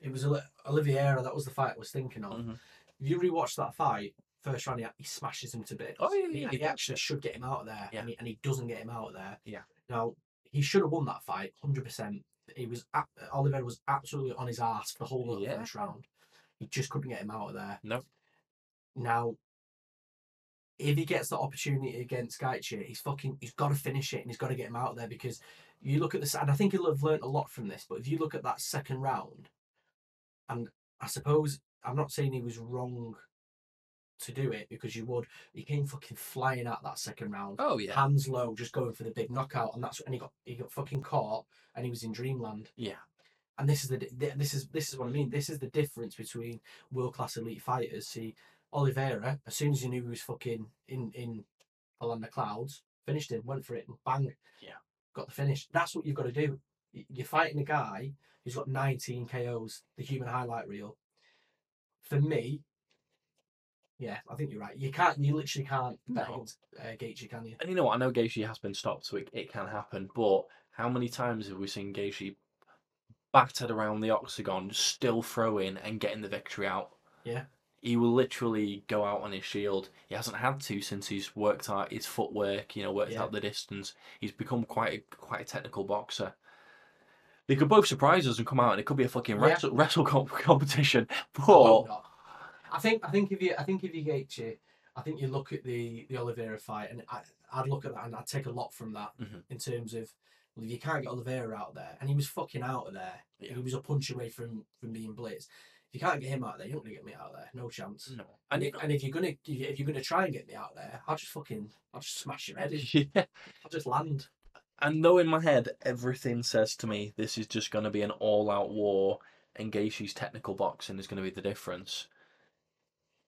it was Oli- Oliveira. That was the fight I was thinking of. Mhm. If you rewatch that fight, first round he, he smashes him to bits. Oh, yeah, He- yeah, he, yeah. actually should get him out of there, Yeah. and, he, and he doesn't get him out of there. Yeah. Now he should have won that fight, hundred percent. He was Oliveira was absolutely on his ass for the whole of the Yeah. first round. He just couldn't get him out of there. No. Now, if he gets the opportunity against Gaethje, he's fucking he's got to finish it and he's got to get him out of there because you look at this and I think he'll have learnt a lot from this. But if you look at that second round, and I suppose I'm not saying he was wrong to do it because you would. He came fucking flying out that second round, oh yeah, hands low, just going for the big knockout, and that's and he got he got fucking caught and he was in dreamland. yeah, And this is the this is this is what I mean. This is the difference between world class elite fighters. See, Oliveira, as soon as he knew he was fucking in in the land of clouds, finished him, went for it, and bang. Yeah. got the finish. That's what you've got to do. You're fighting a guy who's got 19 KOs, the human highlight reel. For me, yeah, I think you're right. You can't, you literally can't bet No. against uh, Gaethje, can you? And you know what? I know Gaethje has been stopped, so it, it can happen. But how many times have we seen Gaethje battered around the octagon, still throwing and getting the victory out? Yeah. He will literally go out on his shield. He hasn't had to since he's worked out his footwork. You know, worked Yeah. out the distance. He's become quite a, quite a technical boxer. They could both surprise us and come out, and it could be a fucking Yeah. wrestle, wrestle comp- competition. I But. I think I think if you I think if you Gaethje, I think you look at the the Oliveira fight, and I, I'd look at that and I'd take a lot from that Mhm. in terms of well, if you can't get Oliveira out there, and he was fucking out of there, Yeah. he was a punch away from from being blitzed. You can't get him out there, you're not gonna get me out there. No chance. no, And, if, and if you're gonna if you're gonna try and get me out there, I'll just fucking I'll just smash your head in. yeah. I'll just land. And though in my head everything says to me this is just going to be an all-out war, and Gaethje's technical boxing is going to be the difference.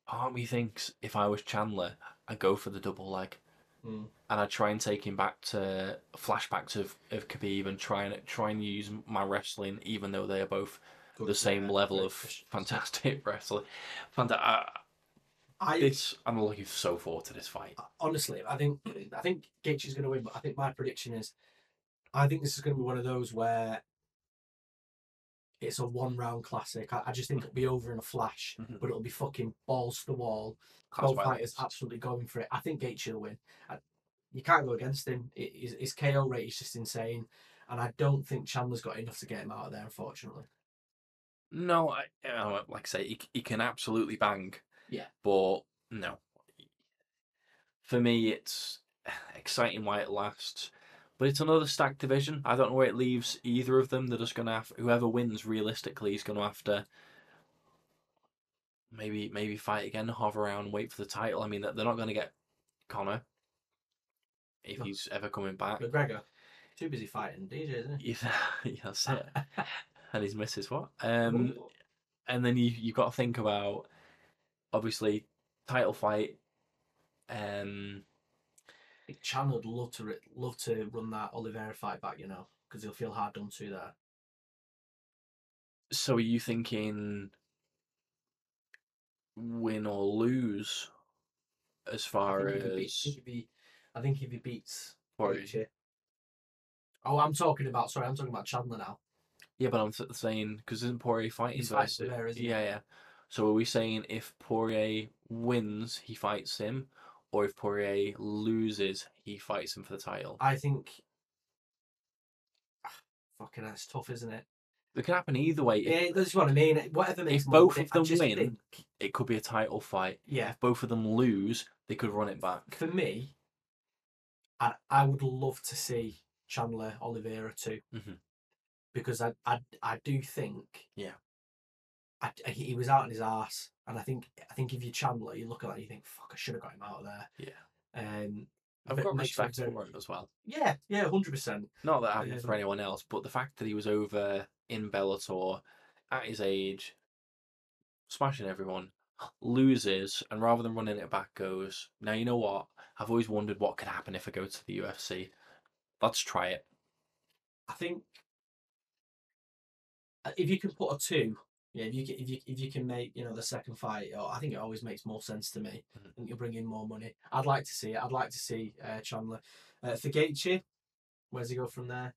Part me thinks if I was Chandler, I'd go for the double leg, Mm. and I'd try and take him back to flashbacks of, of Khabib and try and try and use my wrestling, even though they are both the same yeah, level of fantastic wrestling. Fanta- I, I this I'm looking so forward to this fight. honestly, I think I think Gaethje's going to win, but I think my prediction is, I think this is going to be one of those where it's a one round classic. I, I just think it'll be over in a flash, Mhm. but it'll be fucking balls to the wall. Class Both fighters violence. absolutely going for it. I think Gaethje will win. I, you can't go against him. It- his, his KO rate is just insane, and I don't think Chandler's got enough to get him out of there. Unfortunately, No, I, uh, like I say, he, he can absolutely bang. Yeah. But no. For me, it's exciting while it lasts. But it's another stacked division. I don't know where it leaves either of them. They're just gonna have whoever wins realistically is gonna have to maybe maybe fight again, hover around, wait for the title. I mean, they're not gonna get Conor if he's ever coming back. McGregor too busy fighting DJ, isn't he? Yeah, yeah, that's it. and his missus what? Um, and then you you got to think about obviously title fight. Um, Chandler would love to love to run that Oliveira fight back, you know, because he'll feel hard done to there. so are you thinking win or lose as far if he beat- I as think he, I think if he beats Or- Oh, I'm talking about. Sorry, I'm talking about Chandler now. Yeah, but I'm th- saying because isn't Poirier fighting He's fighting Oliveira, isn't he? yeah yeah. So are we saying if Poirier wins, he fights him, or if Poirier loses, he fights him for the title? I think. Fucking, that's tough, isn't it? It can happen either way. If, Yeah, that's what I mean. Whatever makes if more both money, of I them just win, think- it could be a title fight. yeah, If both of them lose, they could run it back. for me, I I would love to see Chandler Oliveira too, Mhm. Because I I I do think Yeah. I, I- he was out on his ass, and I think I think if you're Chandler, you look at that and you think, "Fuck, I should have got him out of there." Yeah. Um, I've got respect for him as well. Yeah, yeah, hundred percent. Not that I haven't for Um, anyone else, but the fact that he was over in Bellator at his age, smashing everyone, loses, and rather than running it back, goes, Now, you know what? I've always wondered what could happen if I go to the UFC. Let's try it. I think if you can put a two, yeah, if you can, if you if you can make you know the second fight, oh, I think it always makes more sense to me. Mhm. I think you'll bring in more money. I'd like to see it. I'd like to see uh, Chandler uh, for Gaethje. Where's he go from there?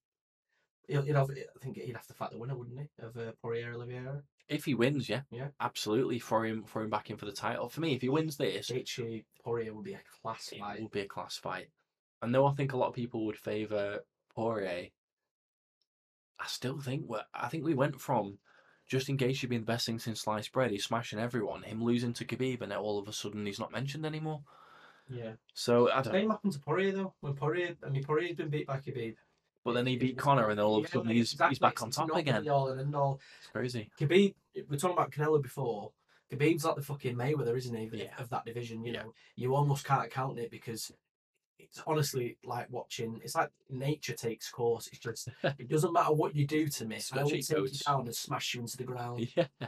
He'll, he'd have, I think he'd have to fight the winner, wouldn't he, of uh, Poirier Oliveira? If he wins, yeah, Yeah. absolutely, throw him, throw him back in for the title. For me, if he wins this, Gaethje Poirier would be a class it fight. will be a class fight. And though I think a lot of people would favour Poirier, I still think we I think we went from Justin Gaethje being the best thing since sliced bread, he's smashing everyone, him losing to Khabib, and then all of a sudden he's not mentioned anymore. Yeah. So I don't. Same happened to Poirier though. When Poirier, I mean, Poirier's been beat by Khabib. But then he beat Conor, and then all of a Yeah, sudden he's exactly, he's back on top again. all and all. It's crazy. Khabib, we're talking about Canelo before. Khabib's like the fucking Mayweather, isn't he? of- Yeah. Of that division, you Yeah. know, you almost can't count it because it's honestly like watching. It's like nature takes course. It's just it doesn't matter what you do to me. It's I will take you down and smash you into the ground. Yeah,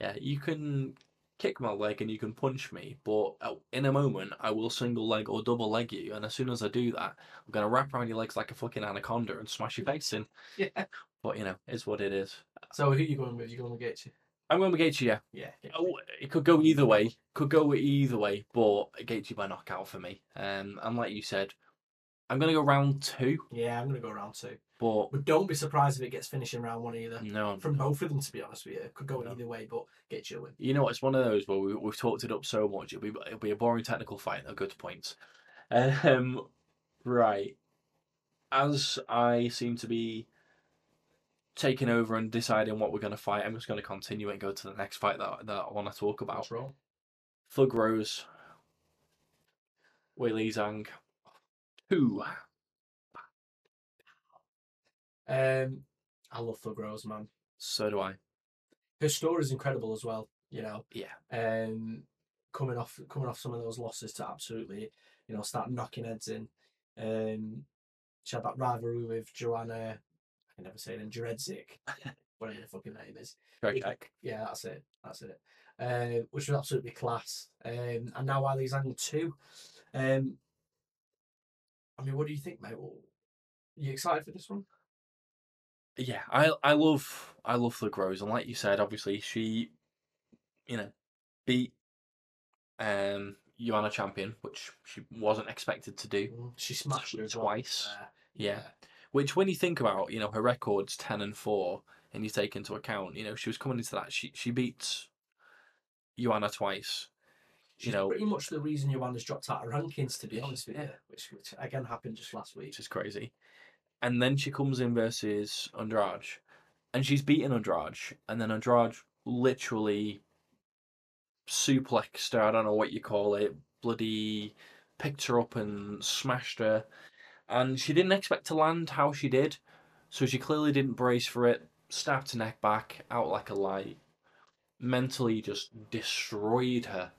yeah. You can kick my leg and you can punch me, but uh, in a moment I will single leg or double leg you, and as soon as I do that, I'm gonna wrap around your legs like a fucking anaconda and smash your face in. Yeah. But you know, it's what it is. So who you going with? You going with Gaethje? I'm going with Gaethje. Yeah, Yeah. Gaethje. Oh, it could go either way. Could go either way, but Gaethje by knockout for me. Um, and like you said, I'm gonna go round two, Yeah, I'm gonna go round two. but But don't be surprised if it gets finished in round one either. no, From both of them, to be honest with you, it could go No. either way. But Gaethje will win. You know, it's one of those where we, we've talked it up so much. It'll be it'll be a boring technical fight. A good points. Um, right. As I seem to be taking over and deciding what we're going to fight, I'm just going to continue and go to the next fight that that I want to talk about. Let's. Thug Rose, Wei Li Zhang, two. Um, I love Thug Rose, man. So do I. Her story is incredible as well. You know, Yeah. um, coming off coming off some of those losses to absolutely, you know, start knocking heads in. Um, she had that rivalry with Joanna. I can never say it. Jaredzik, whatever the fucking name is. Yeah. Yeah, that's it. That's it. Uh, which was absolutely class. Um, and now Wei Li Zhang two. Um, I mean, what do you think, mate? Well, you excited for this one? Yeah, I I love I love the Rose, and like you said, obviously she, you know, beat um Joanna Champion, which she wasn't expected to do. She smashed her as well, Twice. uh, Yeah. Which, when you think about, you know, her record's ten and four, and you take into account, you know, she was coming into that. She she beat Joanna twice. She's You know, pretty much the reason Joanna's dropped out of rankings, to be honest with Yeah. you, which, which again happened just last week. which is crazy. And then she comes in versus Andrade, and she's beaten Andrade, and then Andrade literally suplexed her. I don't know what you call it. Bloody picked her up and smashed her, and she didn't expect to land how she did, so she clearly didn't brace for it. Stabbed her neck back out like a light. Mentally just destroyed her.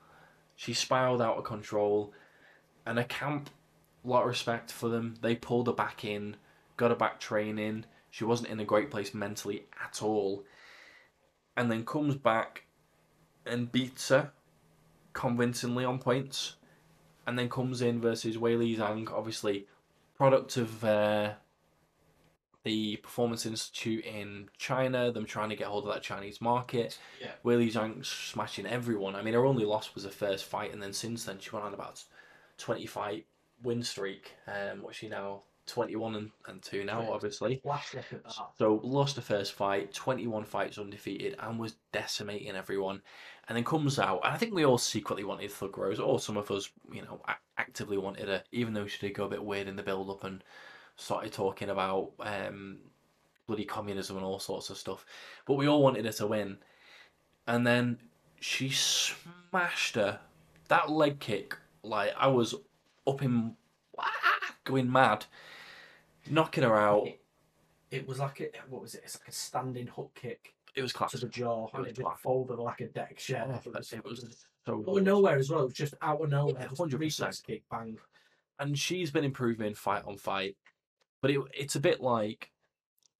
She spiraled out of control, and a camp lot of respect for them. They pulled her back in, got her back training. She wasn't in a great place mentally at all. And then comes back and beats her convincingly on points. And then comes in versus Li Zhang, obviously product of uh, the Performance Institute in China, them trying to get hold of that Chinese market. Yeah. Willie Li Zhang smashing everyone. I mean, her only loss was her first fight, and then since then she went on about 20 fight win streak. Um, what's she now? 21 and, and 2 now, Yeah. obviously. Flash look at that. So lost the first fight, 21 fights undefeated, and was decimating everyone. And then comes out, and I think we all secretly wanted Thug Rose, or some of us, you know, actively wanted her, even though she did go a bit weird in the build up and started talking about um, bloody communism and all sorts of stuff. But we all wanted her to win. And then she smashed her. That leg kick, like, I was up in, going mad, knocking her out. It, it was like a, what was it? It's like a standing hook kick It was class. to the jaw, It and it just folded like a deck chair. Oh, it was, it was so out of nowhere as well. It was just out of nowhere. Yeah, a 100%. kick, bang. and she's been improving fight on fight. But it, it's a bit like,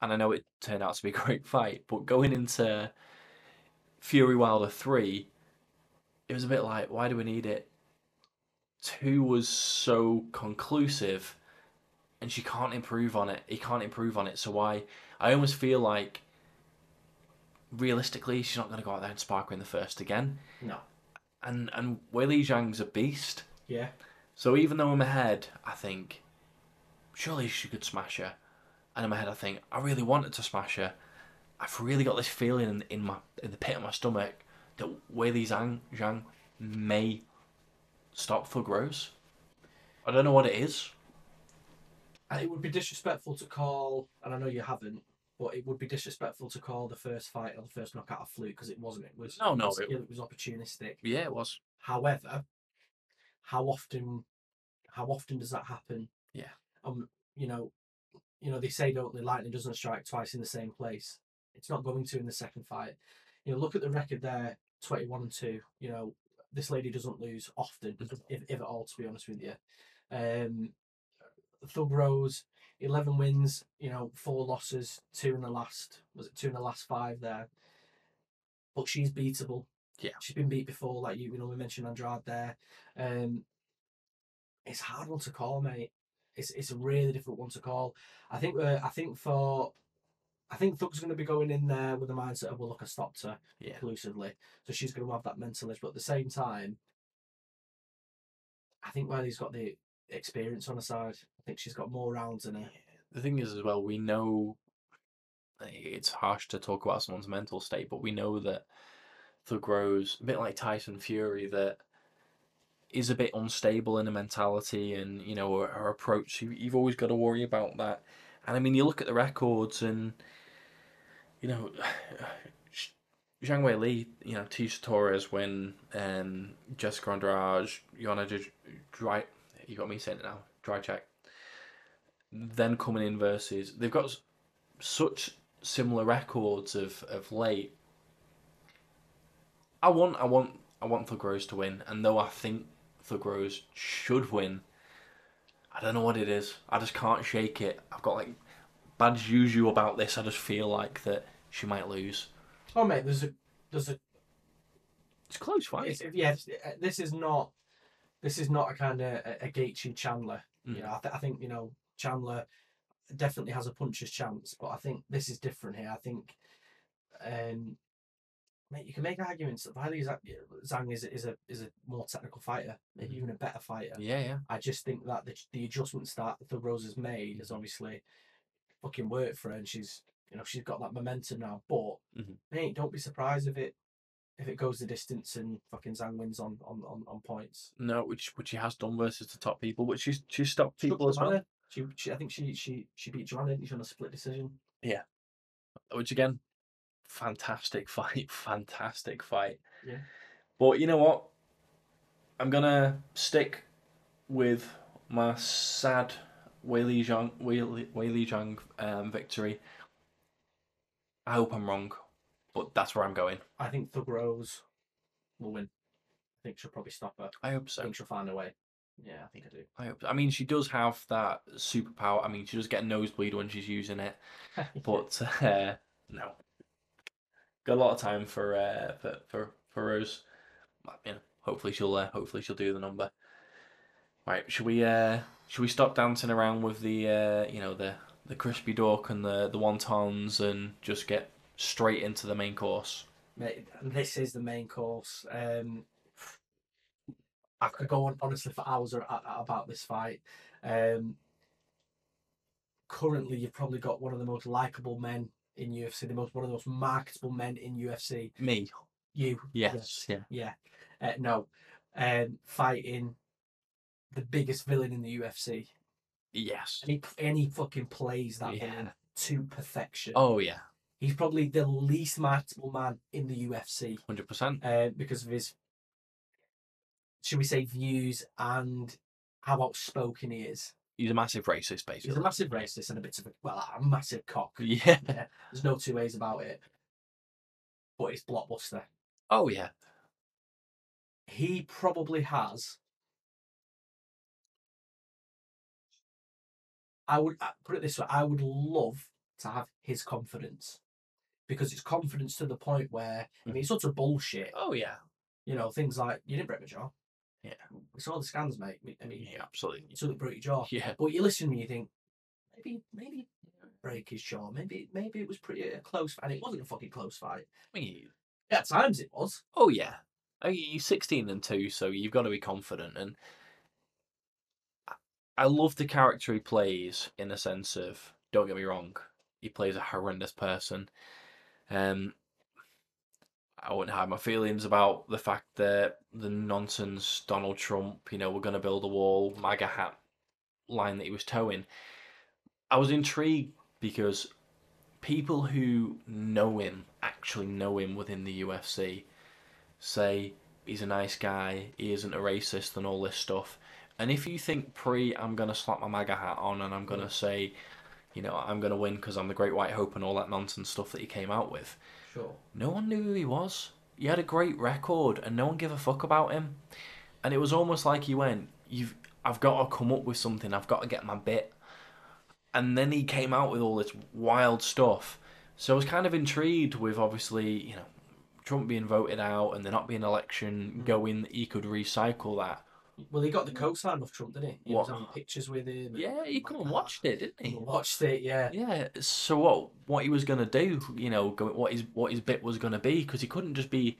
and I know it turned out to be a great fight, but going into Fury Wilder 3, it was a bit like, why do we need it? Two was so conclusive, and she can't improve on it. He can't improve on it, so why? I almost feel like, realistically, she's not going to go out there and spark her in the first again. No. And and Wei Li Zhang's a beast. Yeah. So even though in my head I think, surely she could smash her, and in my head I think I really wanted to smash her. I've really got this feeling in, in my in the pit of my stomach that Wei Li Zhang, Zhang may stop for Rose. I don't know what it is. It would be disrespectful to call, and I know you haven't, but it would be disrespectful to call the first fight or the first knockout a fluke because it wasn't. It was No, no, it was, it- was opportunistic. Yeah, it was. However, how often, how often does that happen? Yeah. Um, you know, you know they say don't the lightning doesn't strike twice in the same place. It's not going to in the second fight. You know, look at the record there, twenty-one and two. You know, this lady doesn't lose often, if, if at all. To be honest with you, um, Thug Rose, eleven wins. You know, four losses, two in the last. Was it two in the last five there? But she's beatable. Yeah. she's been beat before. Like you, you know, we mentioned Andrade there. Um, it's a hard one to call, mate. It's it's a really difficult one to call. I think uh, I think for I think Thug's going to be going in there with the mindset of well, look, I stopped her Yeah. exclusively, so she's going to have that mental edge. But at the same time, I think Wei Li's got the experience on her side. I think she's got more rounds in her. The thing is, as well, we know it's harsh to talk about someone's mental state, but we know that Thug Rose, a bit like Tyson Fury, that is a bit unstable in her mentality and you know her, her approach. You, you've always got to worry about that. And I mean, you look at the records, and you know, Zhang Wei Li, you know, Tecia Torres win, um, Jessica Andrade, Joanna Dry. You got me saying it now. Dry check. Then coming in versus they've got such similar records of of late. I want, I want, I want Thug Rose to win, and though I think Thug Rose should win, I don't know what it is. I just can't shake it. I've got like bad juju about this. I just feel like that she might lose. Oh mate, there's a there's a It's close fight. It's, yes, uh, this is not. This is not a kind of a, a Gaethje Chandler. You Mm. know, I, th- I think you know Chandler definitely has a puncher's chance, but I think this is different here. I think, um, mate, you can make arguments that Zhang is is a is a more technical fighter, maybe Mhm. even a better fighter. Yeah, yeah. I just think that the the adjustments that the Rose has made has obviously fucking worked for her, and she's you know she's got that momentum now. But Mhm. mate, don't be surprised if it if it goes the distance and fucking Zhang wins on on on, on points. No, which which she has done versus the top people, but she's she's stopped Struck people as well. She, she I think she she she beat Joanna didn't she, on a split decision. Yeah. Which again, fantastic fight, fantastic fight. Yeah. But you know what? I'm gonna stick with my sad Wei Li Zhang Wei Li, Wei Li Zhang um, victory. I hope I'm wrong, but that's where I'm going. I think Thug Rose will win. I think she'll probably stop her. I hope I so. think she'll find a way. Yeah, I think I do. I hope. I mean, she does have that superpower. I mean, she does get a nosebleed when she's using it. but uh, no, got a lot of time for uh, for for for Rose. You know, hopefully she'll uh, hopefully she'll do the number. Right, should we uh should we stop dancing around with the uh you know the the crispy duck and the the wontons and just get straight into the main course? Mate, this is the main course. Um, I could go on honestly for hours about this fight. Um, currently, you've probably got one of the most likable men in UFC, the most one of the most marketable men in UFC. Me, You, yes, yeah, yeah, uh, no, um, fighting the biggest villain in the UFC, yes, and he and he fucking plays that Yeah. villain to perfection. oh yeah, He's probably the least marketable man in the UFC. hundred percent. uh, because of his, should we say, views and how outspoken he is. He's a massive racist, basically. He's a massive racist and a bit of a well, a massive cock. Yeah. Yeah, there's no two ways about it. But it's blockbuster. Oh yeah. He probably has. I would uh, put it this way: I would love to have his confidence, because it's confidence to the point where I mean, mm. it's sort of bullshit. Oh yeah. You know, things like you didn't break my jaw. Yeah. We saw the scans, mate. I mean, Yeah, absolutely. you took broke your jaw. Yeah. But you listen and you think, maybe, maybe break his jaw. Maybe, maybe it was pretty a close, and it wasn't a fucking close fight. I mean, At times it was. Oh yeah, I mean, he's sixteen and two, so you've got to be confident. And I- I love the character he plays in the sense of, don't get me wrong, he plays a horrendous person. Um, I wouldn't hide my feelings about the fact that the nonsense Donald Trump, you know, we're going to build a wall, MAGA hat line that he was towing. I was intrigued because people who know him, actually know him within the UFC, say he's a nice guy, he isn't a racist, and all this stuff. And if you think pre, I'm gonna slap my MAGA hat on and I'm gonna say, you know, I'm gonna win because I'm the Great White Hope and all that nonsense stuff that he came out with, Sure. no one knew who he was. He had a great record and no one gave a fuck about him. And it was almost like he went, You've I've got to come up with something, I've got to get my bit. And then he came out with all this wild stuff. So I was kind of intrigued with obviously, you know, Trump being voted out and there not being an election Mm. going, he could recycle that. Well, he got the co-sign of Trump, didn't he? He was What? having pictures with him. and- Yeah, he come and watched it, didn't he? He watched it, yeah. Yeah. So what? What he was gonna do? You know, go, what his what his bit was gonna be? Because he couldn't just be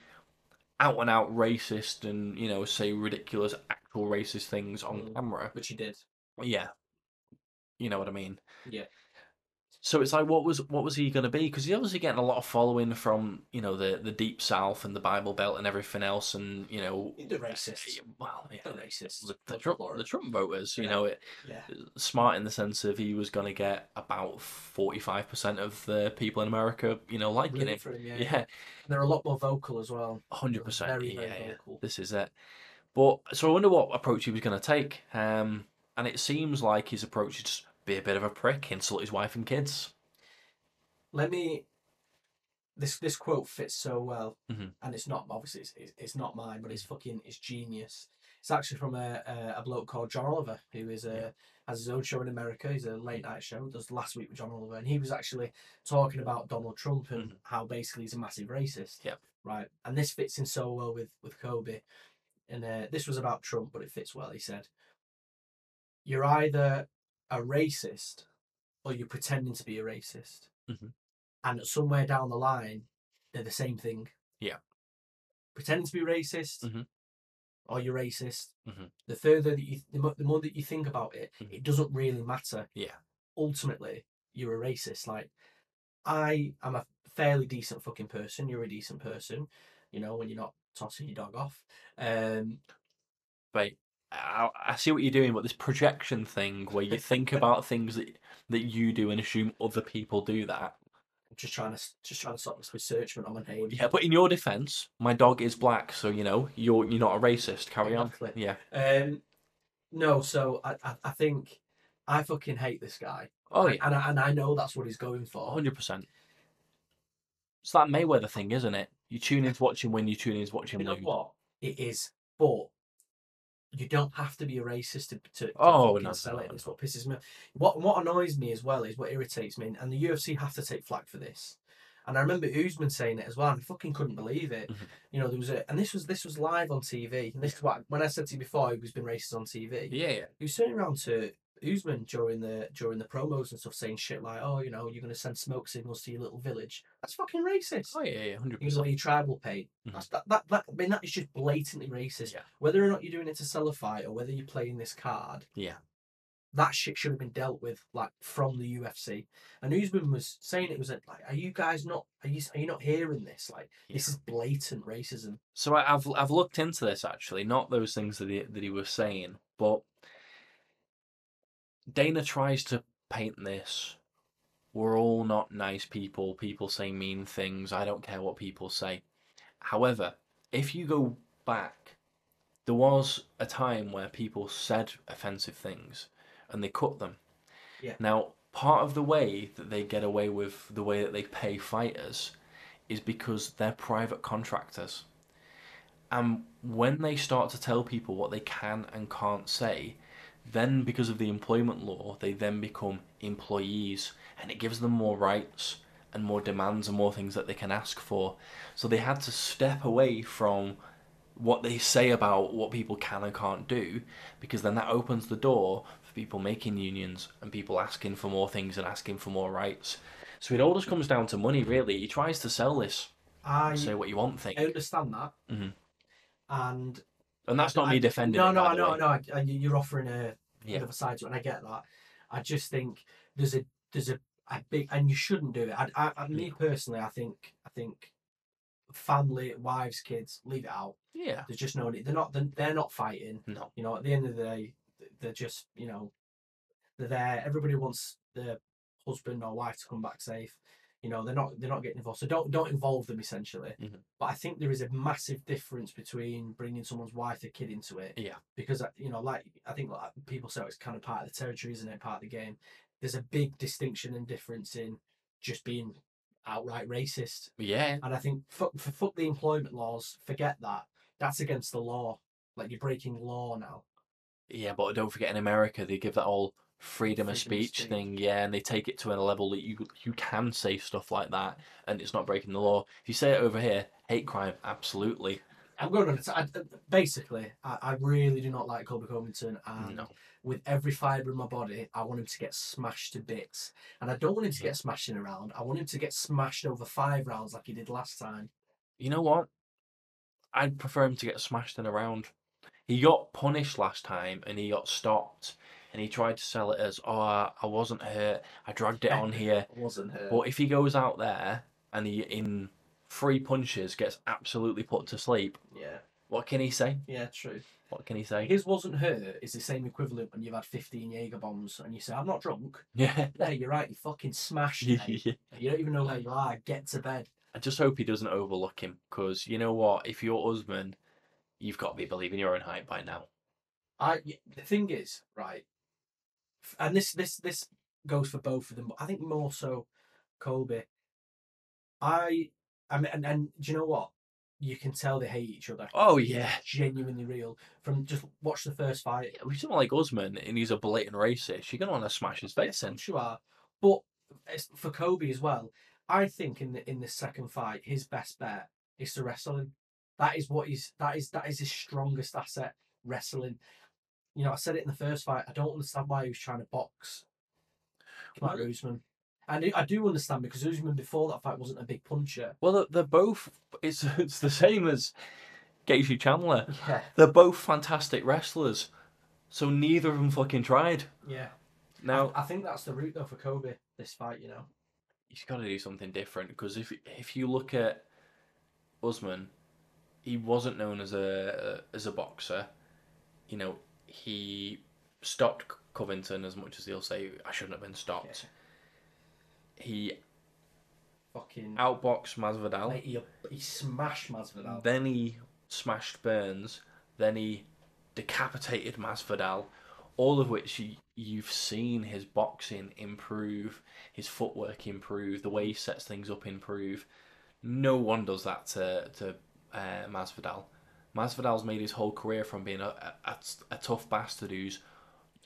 out and out racist and you know say ridiculous actual racist things on Mm. camera. Which he did. Yeah. You know what I mean? Yeah. So it's like, what was what was he going to be? Because he's obviously getting a lot of following from you know the the deep south and the Bible Belt and everything else, and you know, The racists. well, yeah, The racists. the, the Trump the Trump voters, you Yeah. know, it, Yeah. smart in the sense of he was going to get about forty five percent of the people in America, you know, liking him. for him, yeah. Yeah, They're a lot more vocal as well. hundred percent. Very, Yeah, very yeah. vocal. This is it. But so I wonder what approach he was going to take. Um, and it seems like his approach is just be a bit of a prick, insult his wife and kids. Let me. This this quote fits so well, Mhm. and it's not obviously it's, it's, it's not mine, but it's fucking it's genius. It's actually from a, a, a bloke called John Oliver, who is a Yeah. has his own show in America. He's a late night show. Does last week with John Oliver, and he was actually talking about Donald Trump and Mhm. how basically he's a massive racist. Yep. Right, and this fits in so well with with Colby, and uh, this was about Trump, but it fits well. He said, "You're either a racist, or you're pretending to be a racist." Mhm. and somewhere down the line, they're the same thing. Yeah. Pretending to be racist, Mhm. or you're racist. Mhm. The further that you, the more, the more that you think about it, Mhm. it doesn't really matter. Yeah. Ultimately, you're a racist. Like, I am a fairly decent fucking person. You're a decent person. You know when you're not tossing your dog off. Um, But I, I see what you're doing, but this projection thing where you think about things that that you do and assume other people do that. I'm just trying to just trying to stop this researchment on my name. Yeah, but in your defense, my dog is black, so you know you're you're not a racist. Carry Exactly. on. Yeah. Um, no, so I, I, I think I fucking hate this guy. Oh And- yeah. and I, and I know that's what he's going for. hundred percent. It's that Mayweather thing, isn't it? You tune in to watch him win, you tune in to watch him You know what? It is, but you don't have to be a racist to, to, to Oh, fucking no, sell it. no, It's what pisses me. off. What what annoys me as well is what irritates me, and the UFC have to take flack for this. And I remember Usman saying it as well, and I fucking couldn't believe it. Mhm. You know, there was a, and this was this was live on TV, and this is what when I said to you before, he was been racist on TV. Yeah, yeah. he was turning around to Usman during the during the promos and stuff, saying shit like, "Oh, you know, you're going to send smoke signals to your little village." That's fucking racist. Oh yeah, yeah, hundred You know, percent. your tribal paint. Mhm. That's that, that that. I mean, that is just blatantly racist. Yeah. Whether or not you're doing it to sell a fight or whether you're playing this card, Yeah. that shit should have been dealt with like from the UFC. And Usman was saying it was like, "Are you guys not? Are you are you not hearing this? Like, this is blatant racism." So I, I've I've looked into this actually, not those things that he that he was saying, but Dana tries to paint this. We're all not nice people. People say mean things. I don't care what people say. However, if you go back, there was a time where people said offensive things and they cut them. Yeah. Now, part of the way that they get away with the way that they pay fighters is because they're private contractors. And when they start to tell people what they can and can't say, then because of the employment law, they then become employees and it gives them more rights and more demands and more things that they can ask for. So they had to step away from what they say about what people can and can't do because then that opens the door for people making unions and people asking for more things and asking for more rights. So it all just comes down to money, really. He tries to sell this I say what you want thing. I understand that, Mhm. and And that's not I- me defending No, it, no, by I the know, way. I know. I- I- You're offering a Yeah. another side to it, and I get that. I just think there's a there's a, a big, and you shouldn't do it. I, I, I, me mm. personally, I think I think family, wives, kids, leave it out. Yeah. There's just no need. They're not. They're, they're not fighting. No. You know, at the end of the day, they're just you know, they're there. Everybody wants their husband or wife to come back safe. You know, they're not they're not getting involved. So don't don't involve them essentially. Mhm. But I think there is a massive difference between bringing someone's wife or kid into it. Yeah. Because uh, you know, like I think like people say it's kind of part of the territory, isn't it? Part of the game. There's a big distinction and difference in just being outright racist. Yeah. And I think fuck, for fuck the employment laws, forget that. That's against the law. Like you're breaking law now. Yeah, but don't forget in America they give that all freedom, of Freedom of speech speech. thing, yeah, and they take it to a level that you you can say stuff like that and it's not breaking the law. If you say it over here, Hate crime, absolutely. I'm going on. I, uh, basically, I, I really do not like Colby Covington, and No. with every fibre in my body, I want him to get smashed to bits. And I don't want him to mm-hmm. get smashed in a round. I want him to get smashed over five rounds like he did last time. You know what? I'd prefer him to get smashed in a round. He got punished last time and he got stopped and he tried to sell it as, oh, I, I wasn't hurt. I dragged it on here. Wasn't hurt. But if he goes out there and he, in three punches, gets absolutely put to sleep, Yeah, what can he say? yeah, true. What can he say? His wasn't hurt is the same equivalent when you've had 15 Jaeger bombs and you say, I'm not drunk. Yeah. Yeah, you're right, you fucking smashed mate. You don't even know where you are. Get to bed. I just hope he doesn't overlook him because you know what? If you're Usman, you've got to be believing your own hype by now. I the thing is right, and this this this goes for both of them, but I think more so Colby. I I mean, and, and do you know what? You can tell they hate each other. Oh, It's yeah. genuinely real. From just watch the first fight. We're someone like Usman and he's a blatant racist. You're to want to smash his face in. Sure, are. but it's for Colby as well. I think in the in the second fight, his best bet is to wrestle him. That is what he's that is that is his strongest asset. Wrestling. You know, I said it in the first fight. I don't understand why he was trying to box Kamaru Well- Usman. And I- do understand because Usman before that fight wasn't a big puncher. Well, they're, they're both. It's it's the same as Gaethje Chandler. Yeah, They're both fantastic wrestlers, so neither of them fucking tried. yeah. Now I, I think that's the route though for Colby. This fight, you know. he's got to do something different because if if you look at Usman, he wasn't known as a as a boxer. You know, he stopped Covington as much as he'll say I shouldn't have been stopped. He Fucking. outboxed Masvidal. Mate, he, he smashed Masvidal. Then he smashed Burns. Then he decapitated Masvidal. All of which you, you've seen his boxing improve, his footwork improve, the way he sets things up improve. No one does that to to uh, Masvidal. Masvidal's made his whole career from being a, a, a tough bastard who's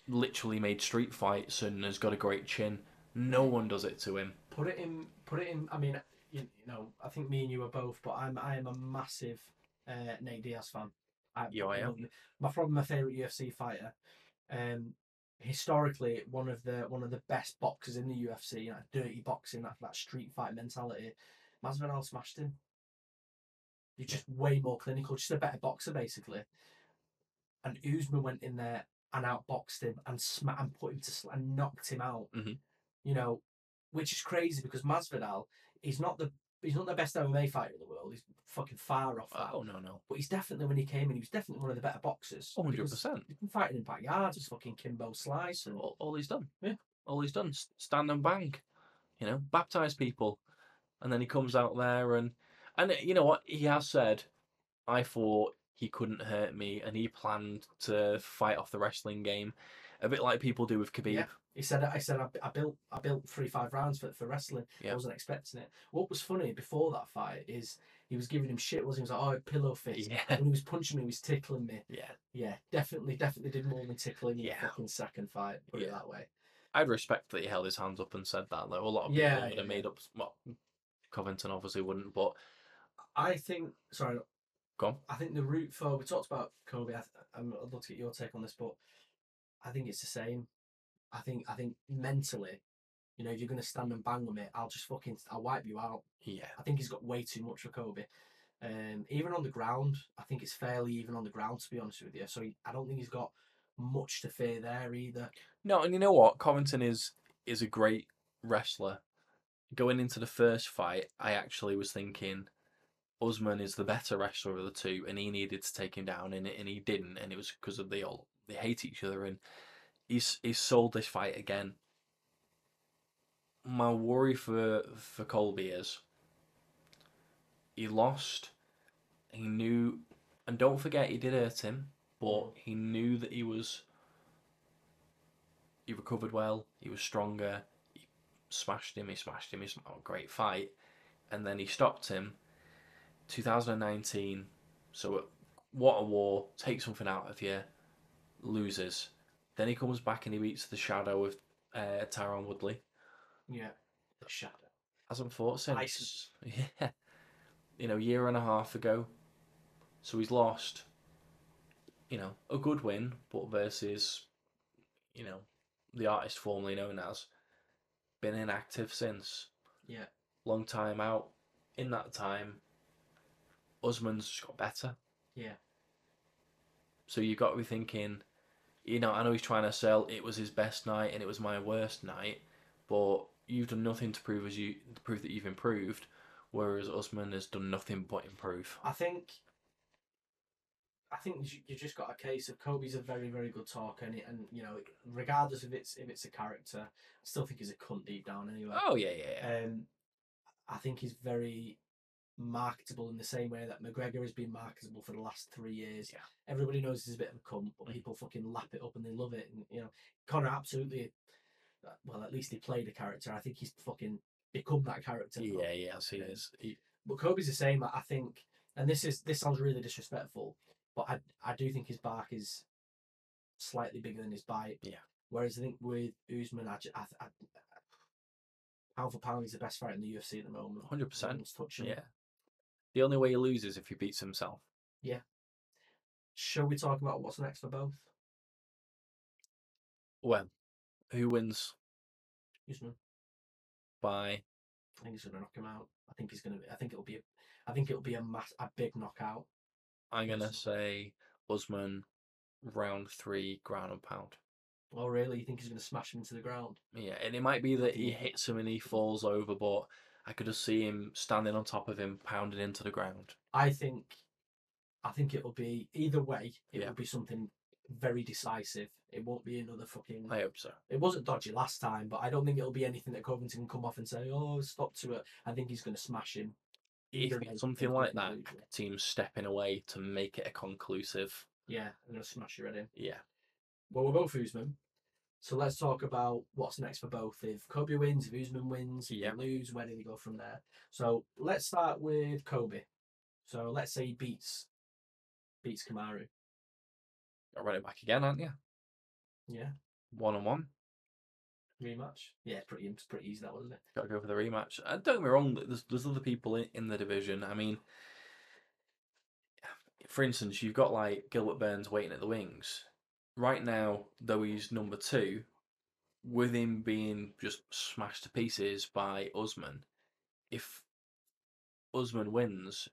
literally made street fights and has got a great chin. No one does it to him. put it in put it in i mean you, you know i think me and you are both but i'm i am a massive uh nate diaz fan I, Yeah, I am. my probably my favorite ufc fighter um historically one of the one of the best boxers in the ufc you know, dirty boxing that, that street fight mentality masvidal smashed him he's just way more clinical just a better boxer basically and Usman went in there and outboxed him and sma- and put him to sl- and knocked him out Mhm. you know which is crazy because Masvidal is not the he's not the best MMA fighter in the world. He's fucking far off that. Oh no no, But he's definitely when he came in, he was definitely one of the better boxers. hundred percent. He's been fighting in backyards, he's fucking Kimbo Slice and all, all he's done. Yeah. All he's done. Stand and bang. You know, baptize people. And then he comes out there and and uh, you know what? He has said, I thought he couldn't hurt me and he planned to fight off the wrestling game. A bit like people do with Khabib. Yeah. he said I said I, I built I built three five rounds for, for wrestling. I wasn't expecting it. What was funny before that fight is he was giving him shit, wasn't he? He was like, Oh pillow fist. Yeah. When he was punching me, he was tickling me. Yeah. Yeah, definitely, definitely did more than tickling Yeah. the fucking second fight. Put it Yeah. that way. I'd respect that he held his hands up and said that though. A lot of people Yeah, would yeah, have made up well Covington obviously wouldn't, but I think sorry, go on. I think the route for we talked about Colby. I th- I'd love to get your take on this, but I think it's the same. I think I think mentally, you know, if you're gonna stand and bang with me, I'll just fucking I'll wipe you out. Yeah. I think he's got way too much for Colby. Um, even on the ground, I think it's fairly even on the ground to be honest with you. So he, I don't think he's got much to fear there either. No, and you know what? Covington is is a great wrestler. Going into the first fight, I actually was thinking Usman is the better wrestler of the two, and he needed to take him down, and and he didn't, and it was because of they all they hate each other, and he's he's sold this fight again. My worry for for Colby is he lost. He knew, and don't forget he did hurt him, but he knew that he was he recovered well. He was stronger. He smashed him. He smashed him. He sm- oh, great fight, and then he stopped him. 2019. So, uh, what a war! Take something out of you. Loses. Then he comes back and he beats the shadow of uh, Tyron Woodley. Yeah, the shadow. Hasn't fought since. Isis. Yeah. you know, year and a half ago. So he's lost, you know, a good win, but versus, you know, the artist formerly known as, been inactive since. Yeah. Long time out. In that time, Usman's just got better. Yeah. So you've got to be thinking, you know, I know he's trying to sell it was his best night and it was my worst night, but you've done nothing to prove as you to prove that you've improved, whereas Usman has done nothing but improve. I think. I think you you just got a case of Colby's a very very good talker, and, and you know regardless if it's if it's a character, I still think he's a cunt deep down anyway. Oh yeah, yeah, yeah. Um, I think he's very marketable in the same way that McGregor has been marketable for the last three years. Yeah. Everybody knows he's a bit of a cunt, but Mm. people fucking lap it up and they love it. And you know, Conor absolutely. uh, Well, at least he played a character. I think he's fucking become that character. Yeah, yes, he um, is. He, But Colby's the same. I I think, and this is this sounds really disrespectful, but I I do think his bark is slightly bigger than his bite. Yeah. Whereas I think with Usman, I, I, I, pound for pound, he's the best fighter in the UFC at the moment. 100%, No touching yeah. The only way he loses is if he beats himself. Yeah. Shall we talk about what's next for both? Well, who wins Usman. by? I think he's gonna knock him out. I think he's gonna. I think it'll be. A, I think it'll be a mass, a big knockout. I'm gonna say Usman, round three, ground and pound. Oh really? You think he's gonna smash him into the ground? Yeah, and it might be that he hits him and he falls over, but I could just see him standing on top of him, pounding into the ground. I think. I think it'll be either way. It Yeah. will be something very decisive. It won't be another fucking. I hope so. It wasn't dodgy last time, but I don't think it'll be anything that Covington can come off and say, "Oh, stop to it." I think he's going to smash him. If Either way, it's something it's like that, teams stepping away to make it a conclusive. Yeah, I'm going to smash your head in. Yeah. Well, we're both Usman. So let's talk about what's next for both. If Colby wins, if Usman wins, if Yeah. they lose, where do they go from there? So let's start with Colby. So let's say he beats beats Kamaru. Got run it back again, aren't you? Yeah, One on one. rematch. Yeah, it's pretty it's pretty easy that wasn't it? Got to go for the rematch. And don't get me wrong. There's there's other people in, in the division. I mean, for instance, you've got like Gilbert Burns waiting at the wings. Right now, though he's number two, with him being just smashed to pieces by Usman, if Usman wins,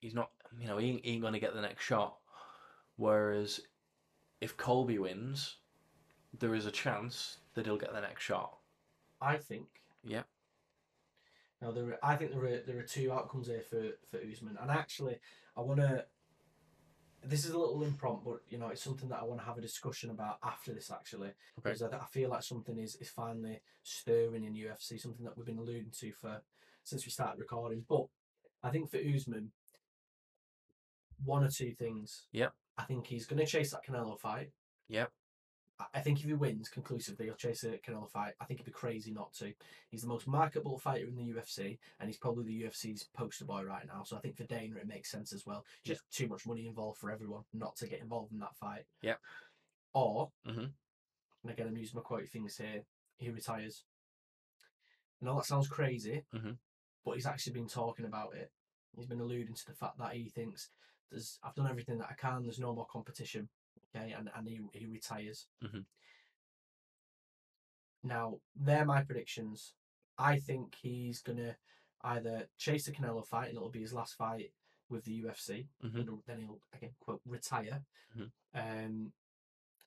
he's not. You know, he ain't, he ain't gonna get the next shot. Whereas, if Colby wins, there is a chance that he'll get the next shot. I think. Yeah. Now there, are, I think there are there are two outcomes here for for Usman, and actually, I want to. This is a little impromptu, but you know, it's something that I want to have a discussion about after this. Actually, because I, I feel like something is is finally stirring in UFC, something that we've been alluding to for since we started recording. But I think for Usman, one or two things. Yep. I think he's going to chase that Canelo fight. Yep. I- think if he wins conclusively, he'll chase a Canelo fight. I think it'd be crazy not to. He's the most marketable fighter in the UFC, and he's probably the UFC's poster boy right now. So I think for Dana, it makes sense as well. Just too much money involved for everyone not to get involved in that fight. Yep. Or, Mhm. and again, I'm using my quote things here. He retires. I know that sounds crazy, Mhm. but he's actually been talking about it. He's been alluding to the fact that he thinks there's I've done everything that I can. There's no more competition. Okay, and and he he retires. Mhm. Now they're my predictions. I think he's gonna either chase the Canelo fight and it'll be his last fight with the UFC. Mhm. and Then he'll again quote retire, Mhm. um,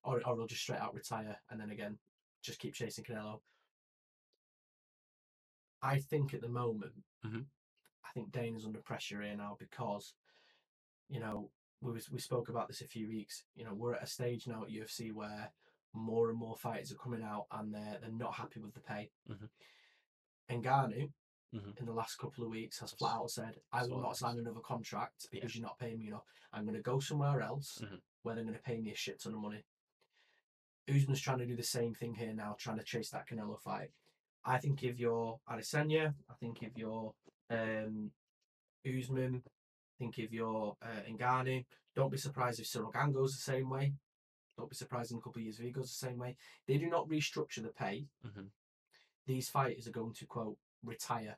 or or he'll just straight out retire and then again just keep chasing Canelo. I think at the moment, Mhm. I think Dana's under pressure here now because, you know, we was, we spoke about this a few weeks. You know, we're at a stage now at UFC where more and more fighters are coming out and they're they're not happy with the pay. Mhm. Ngannou Mhm. in the last couple of weeks has flat out said, "I will not sign another contract because you're not paying me enough. I'm going to go somewhere else Mhm. where they're going to pay me a shit ton of money." Usman's trying to do the same thing here now, trying to chase that Canelo fight. I think if you're Adesanya, I think if you're um, Usman, think if you're uh, Ngannou, don't be surprised if Ciryl Gane goes the same way. Don't be surprised in a couple of years if he goes the same way. They do not restructure the pay. Mhm. These fighters are going to quote retire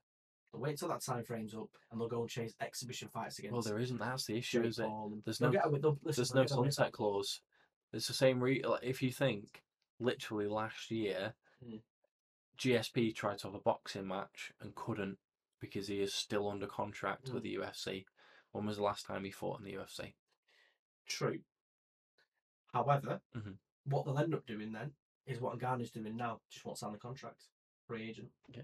They'll wait till that time frame's up and they'll go and chase exhibition fights again. Well, there isn't. That's the issue, is it? There's no- get away- There's no sunset clause. It's the same. Re- like, if you think, literally last year, Mm. GSP tried to have a boxing match and couldn't because he is still under contract Mm. with the UFC. When was the last time he fought in the UFC? True. However, Mhm. what they'll end up doing then is what Ngannou's doing now. Just won't sign the contract. Free agent. Yeah.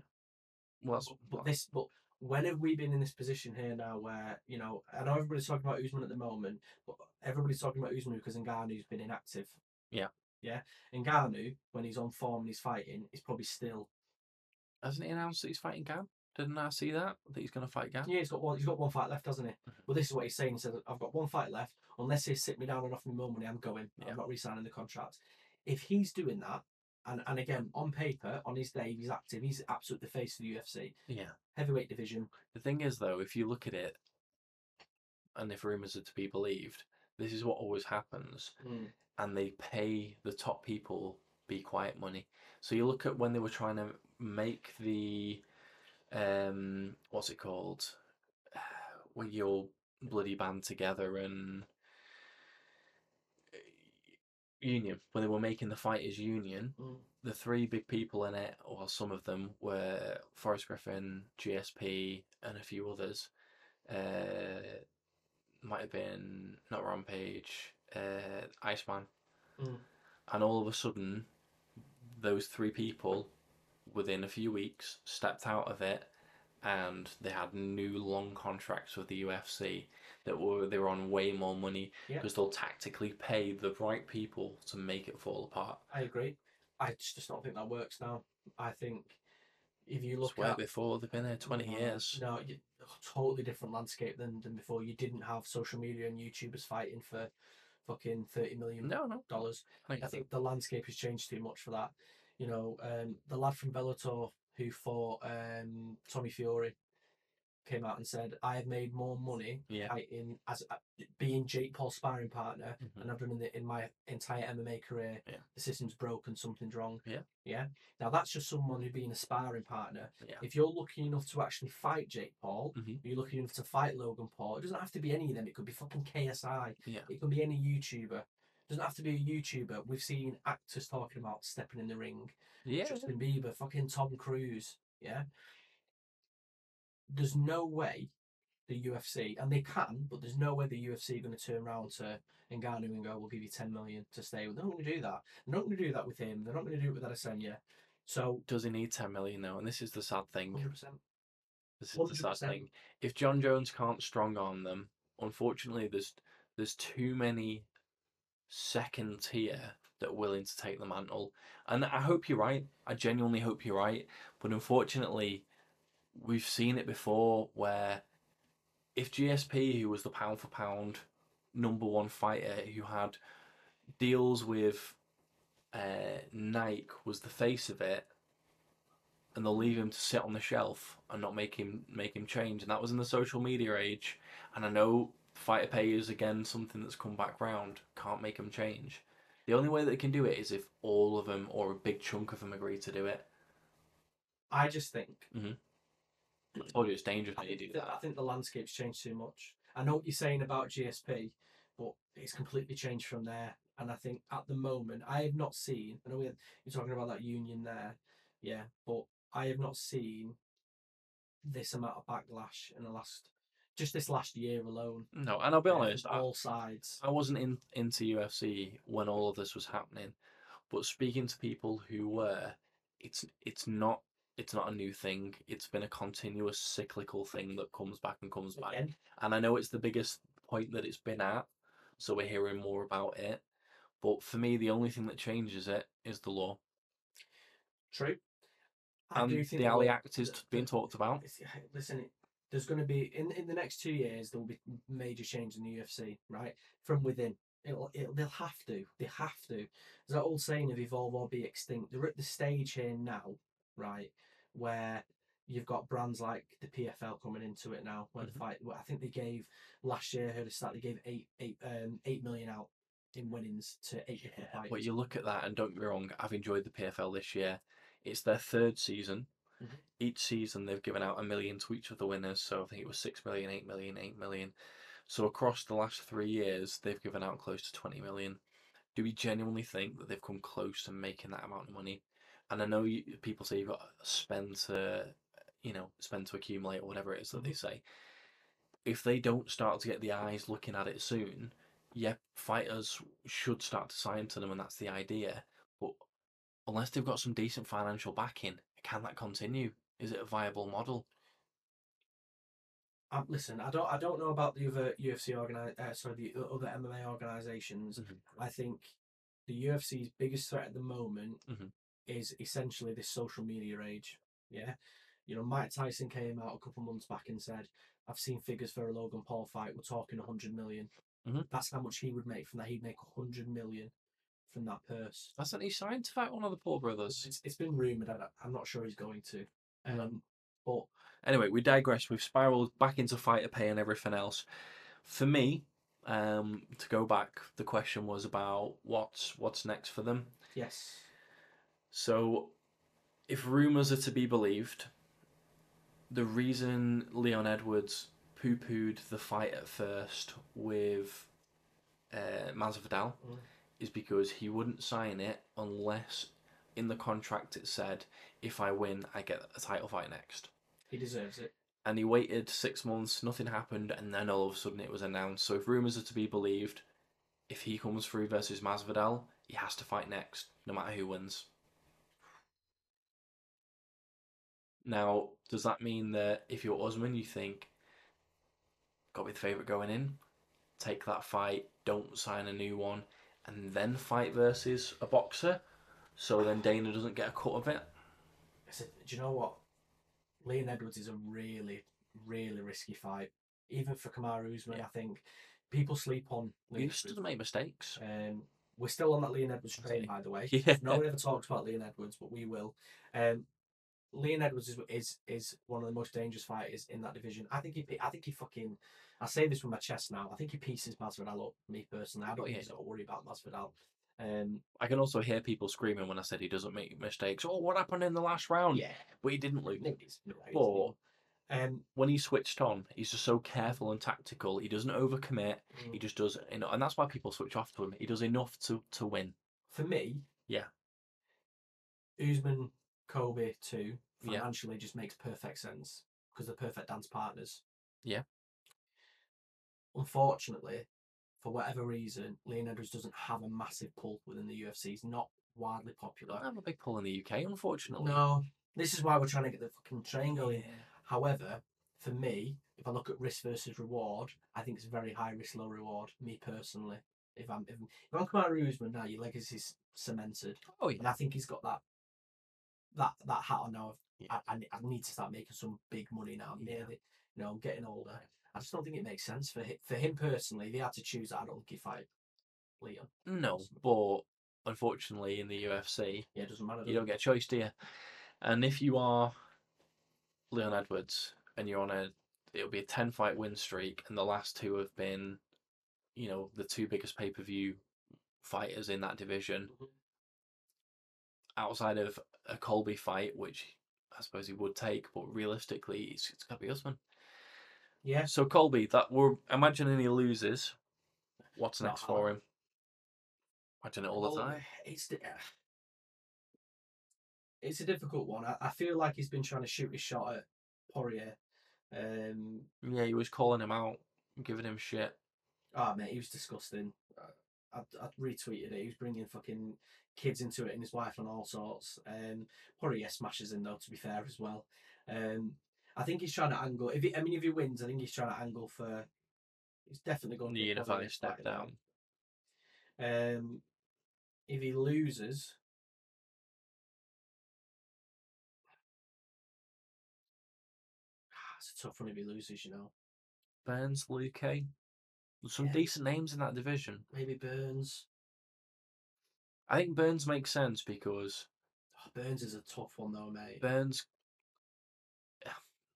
Well, that's, But this, but when have we been in this position here now where you know I know everybody's talking about Usman at the moment, but everybody's talking about Usman because Ngannou's been inactive. Yeah. Yeah. Ngannou, when he's on form and he's fighting, is probably still hasn't he announced that he's fighting Gane? Didn't I see that? That he's going to fight Gane? yeah he's got one he's got one fight left, hasn't he? Mhm. Well, this is what he's saying. He says I've got one fight left. Unless they sit me down and offer me more money, I'm going. Yeah. I'm not re-signing the contract. If he's doing that, and and again on paper, on his day, he's active. He's absolutely the face of the UFC Yeah. heavyweight division. The thing is, though, if you look at it, and if rumours are to be believed, this is what always happens. and they pay the top people be quiet money. So you look at when they were trying to make the um what's it called? When you're bloody band together and union when they were making the fighters union Mm. the three big people in it or some of them were Forrest Griffin GSP and a few others uh might have been not Rampage uh Iceman Mm. and all of a sudden those three people within a few weeks stepped out of it and they had new long contracts with the UFC that were they were on way more money Yeah. because they'll tactically pay the right people to make it fall apart. I agree. I just, don't think that works now. I think if you look at before they've been there twenty No, years. No, you, totally different landscape than, than before. You didn't have social media and YouTubers fighting for fucking thirty million No, no. dollars. I I think the landscape has changed too much for that. You know, um, the lad from Bellator who fought um, Tommy Fury came out and said, "I have made more money Yeah. fighting as uh, being Jake Paul's sparring partner Mhm. than I've done in, the, in my entire MMA career. Yeah. The system's broken, something's wrong. Yeah. yeah. Now that's just someone who being a sparring partner. Yeah. If you're lucky enough to actually fight Jake Paul, Mhm. you're lucky enough to fight Logan Paul. It doesn't have to be any of them. It could be fucking KSI. Yeah. It can be any YouTuber. Doesn't have to be a YouTuber. We've seen actors talking about stepping in the ring. Yeah. Justin Bieber, fucking Tom Cruise. Yeah. There's no way the UFC, and they can, but there's no way the UFC are going to turn around to Ngannou and go, "We'll give you ten million to stay." With. They're not going to do that. They're not going to do that with him. They're not going to do it with Adesanya. So, Does he need ten million though? And this is the sad thing. hundred percent. This is the sad thing. If Jon Jones can't strong arm them, unfortunately, there's there's too many second tier that are willing to take the mantle. And I hope you're right. I genuinely hope you're right. But unfortunately, we've seen it before where if GSP, who was the pound for pound number one fighter, who had deals with uh, Nike, was the face of it, and they'll leave him to sit on the shelf and not make him make him change. And that was in the social media age. And I know fighter pay is again something that's come back round. Can't make them change. The only way that they can do it is if all of them or a big chunk of them agree to do it. I just think I told you it's dangerous I you think, do that, I think the landscape's changed too much. I know what you're saying about GSP, but it's completely changed from there. And I think at the moment, I have not seen. I know you're talking about that union there, yeah, but I have not seen this amount of backlash in the last, just this last year alone. No, and I'll be yeah, honest, I, all sides. I wasn't in into UFC when all of this was happening, but speaking to people who were, it's it's not it's not a new thing. It's been a continuous cyclical thing that comes back and comes back. And I know it's the biggest point that it's been at, so we're hearing more about it. But for me, the only thing that changes it is the law. true. I And do think the Ali Act is the- being talked about. Listen, there's going to be in in the next two years there will be major change in the UFC, right? From within, it'll, it'll they'll have to, they have to. There's that old saying of evolve or be extinct. They're at the stage here now, right, where you've got brands like the PFL coming into it now. When Mhm. the fight, well, I think they gave last year. I heard a stat they gave eight eight um eight million out in winnings to eight different fighters. But you look at that, and don't get me wrong, I've enjoyed the PFL this year. It's their third season. Mhm. Each season they've given out a million to each of the winners. So I think it was 6 million, 8 million, 8 million. So across the last three years, they've given out close to 20 million. Do we genuinely think that they've come close to making that amount of money? And I know you, people say you've got to spend to, you know, spend to accumulate or whatever it is that they say. If they don't start to get the eyes looking at it soon, yeah, fighters should start to sign to them, and that's the idea. But unless they've got some decent financial backing, can that continue? Is it a viable model? Um, listen, I don't I don't know about the other UFC organi- uh, sorry the other MMA organizations. Mhm. I think the UFC's biggest threat at the moment Mhm. is essentially this social media age. Yeah, you know, Mike Tyson came out a couple months back and said, "I've seen figures for a Logan Paul fight. We're talking hundred million. Mhm. That's how much he would make from that. He'd make hundred million from that purse. Hasn't he signed to fight one of the Paul brothers? It's, it's been rumored. I'm not sure he's going to. Um, but Anyway, we digress. We've spiraled back into fighter pay and everything else. For me, um, to go back, the question was about what's what's next for them. yes, So, if rumours are to be believed, the reason Leon Edwards poo pooed the fight at first with uh, Masvidal Mm. Is because he wouldn't sign it unless in the contract it said, if I win, I get a title fight next. he deserves it. And he waited six months, nothing happened, and then all of a sudden it was announced. So, if rumours are to be believed, if he comes through versus Masvidal, he has to fight next, no matter who wins. Now, does that mean that if you're Usman, you think, got to be the favourite going in, take that fight, don't sign a new one, and then fight versus a boxer, so then Dana doesn't get a cut of it? I said, do you know what? Leon Edwards is a really, really risky fight. Even for Kamaru Usman, I think people sleep on He Leon just Edwards. doesn't make mistakes. Um, we're still on that Leon Edwards train, by the way. Yeah. No one ever talks about Leon Edwards, but we will. Um, Leon Edwards is, is is one of the most dangerous fighters in that division. I think he, I think he fucking. I say this with my chest now. I think he pieces Masvidal up. Me personally, I don't Oh, yeah. he's got worry about Masvidal. Um, I can also hear people screaming when I said he doesn't make mistakes. Oh, what happened in the last round? yeah, But he didn't lose. nobody's. But um, when he switched on, he's just so careful and tactical. He doesn't overcommit. He mm, just does, you know, and that's why people switch off to him. He does enough to to win. for me, Yeah. Usman, Colby too Yeah. financially just makes perfect sense because they're perfect dance partners. Yeah. Unfortunately, for whatever reason, Leon Edwards doesn't have a massive pull within the UFC. He's not widely popular. I have a big pull in the UK, unfortunately. No, this is why we're trying to get the fucking train going. Yeah. However, for me, if I look at risk versus reward, I think it's very high risk, low reward. Me personally, if I'm if, if I'm Kamaru Usman now, your legacy's cemented. Oh yeah. And I think he's got that that that hat on now. Of, Yeah. I, I, I need to start making some big money now. I'm Yeah. nearly, you know, I'm getting older. I just don't think it makes sense for him, for him personally. If he had to choose, I don't think fight Leon. No, but unfortunately, in the UFC, Yeah, it doesn't matter. you does don't get a choice, do you? And if you are Leon Edwards and you're on a, it'll be a ten fight win streak, and the last two have been, you know, the two biggest pay per view fighters in that division. Mhm. Outside of a Colby fight, which I suppose he would take, but realistically, it's, it's got to be Usman. Yeah, So Colby, that we're imagining he loses. What's Not next for him? Imagine it all the time. It's di- it's a difficult one. I, I feel like he's been trying to shoot his shot at Poirier. Um, Yeah, he was calling him out, giving him shit. oh mate, he was disgusting. I, I retweeted it. He was bringing fucking kids into it and his wife and all sorts. Um, Poirier smashes him though. To be fair as well. Um, I think he's trying to angle. If he, I mean, if he wins, I think he's trying to angle for. He's definitely going to unify step down. Um, if he loses, it's a tough one if he loses. You know, Burns, Luque. Some Yeah. decent names in that division. maybe Burns. I think Burns makes sense because Oh, Burns is a tough one though, mate. Burns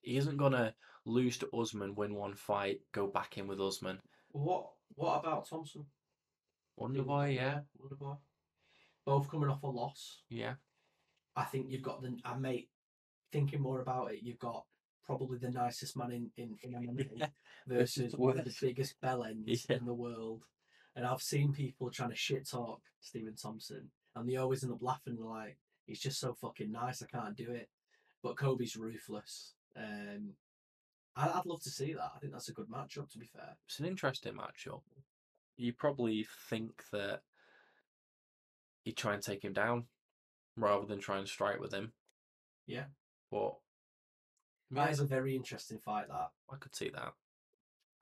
he isn't gonna lose to Usman, win one fight, go back in with Usman. What What about Thompson? Wonder Boy, yeah, Wonderboy. Both coming off a loss. yeah. I think you've got the. I mate. thinking more about it, you've got probably the nicest man in in, in MMA versus one of the biggest bellends Yeah. in the world. And I've seen people trying to shit talk Stephen Thompson, and they always end up laughing like, "He's just so fucking nice. I can't do it." But Colby's ruthless. Um, I, I'd love to see that. I think that's a good matchup. To be fair, It's an interesting matchup. You probably think that he'd try and take him down rather than try and strike with him. Yeah. But that is a very interesting fight. That I could see that.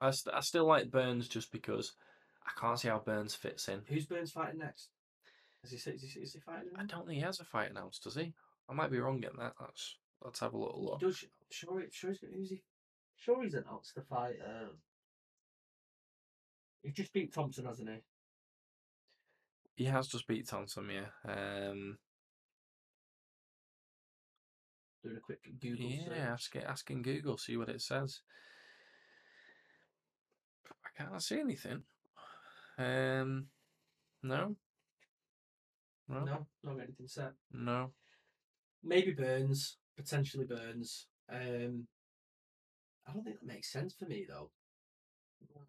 I, st- I still like Burns just because I can't see how Burns fits in. who's Burns fighting next? Is he is he, is he fighting? I don't think he has a fight announced, does he? I might be wrong in that. Let's let's have a little look. does sure sure he's who's he sure he's announced the fight. Um, he just beat Thompson, hasn't he? He has just beat Thompson, yeah. Um, Doing a quick Google yeah, search. ask asking Google, see what it says. I can't see anything. Um, no. No. No, not anything set. No. Maybe Burns, potentially Burns. Um, I don't think that makes sense for me though.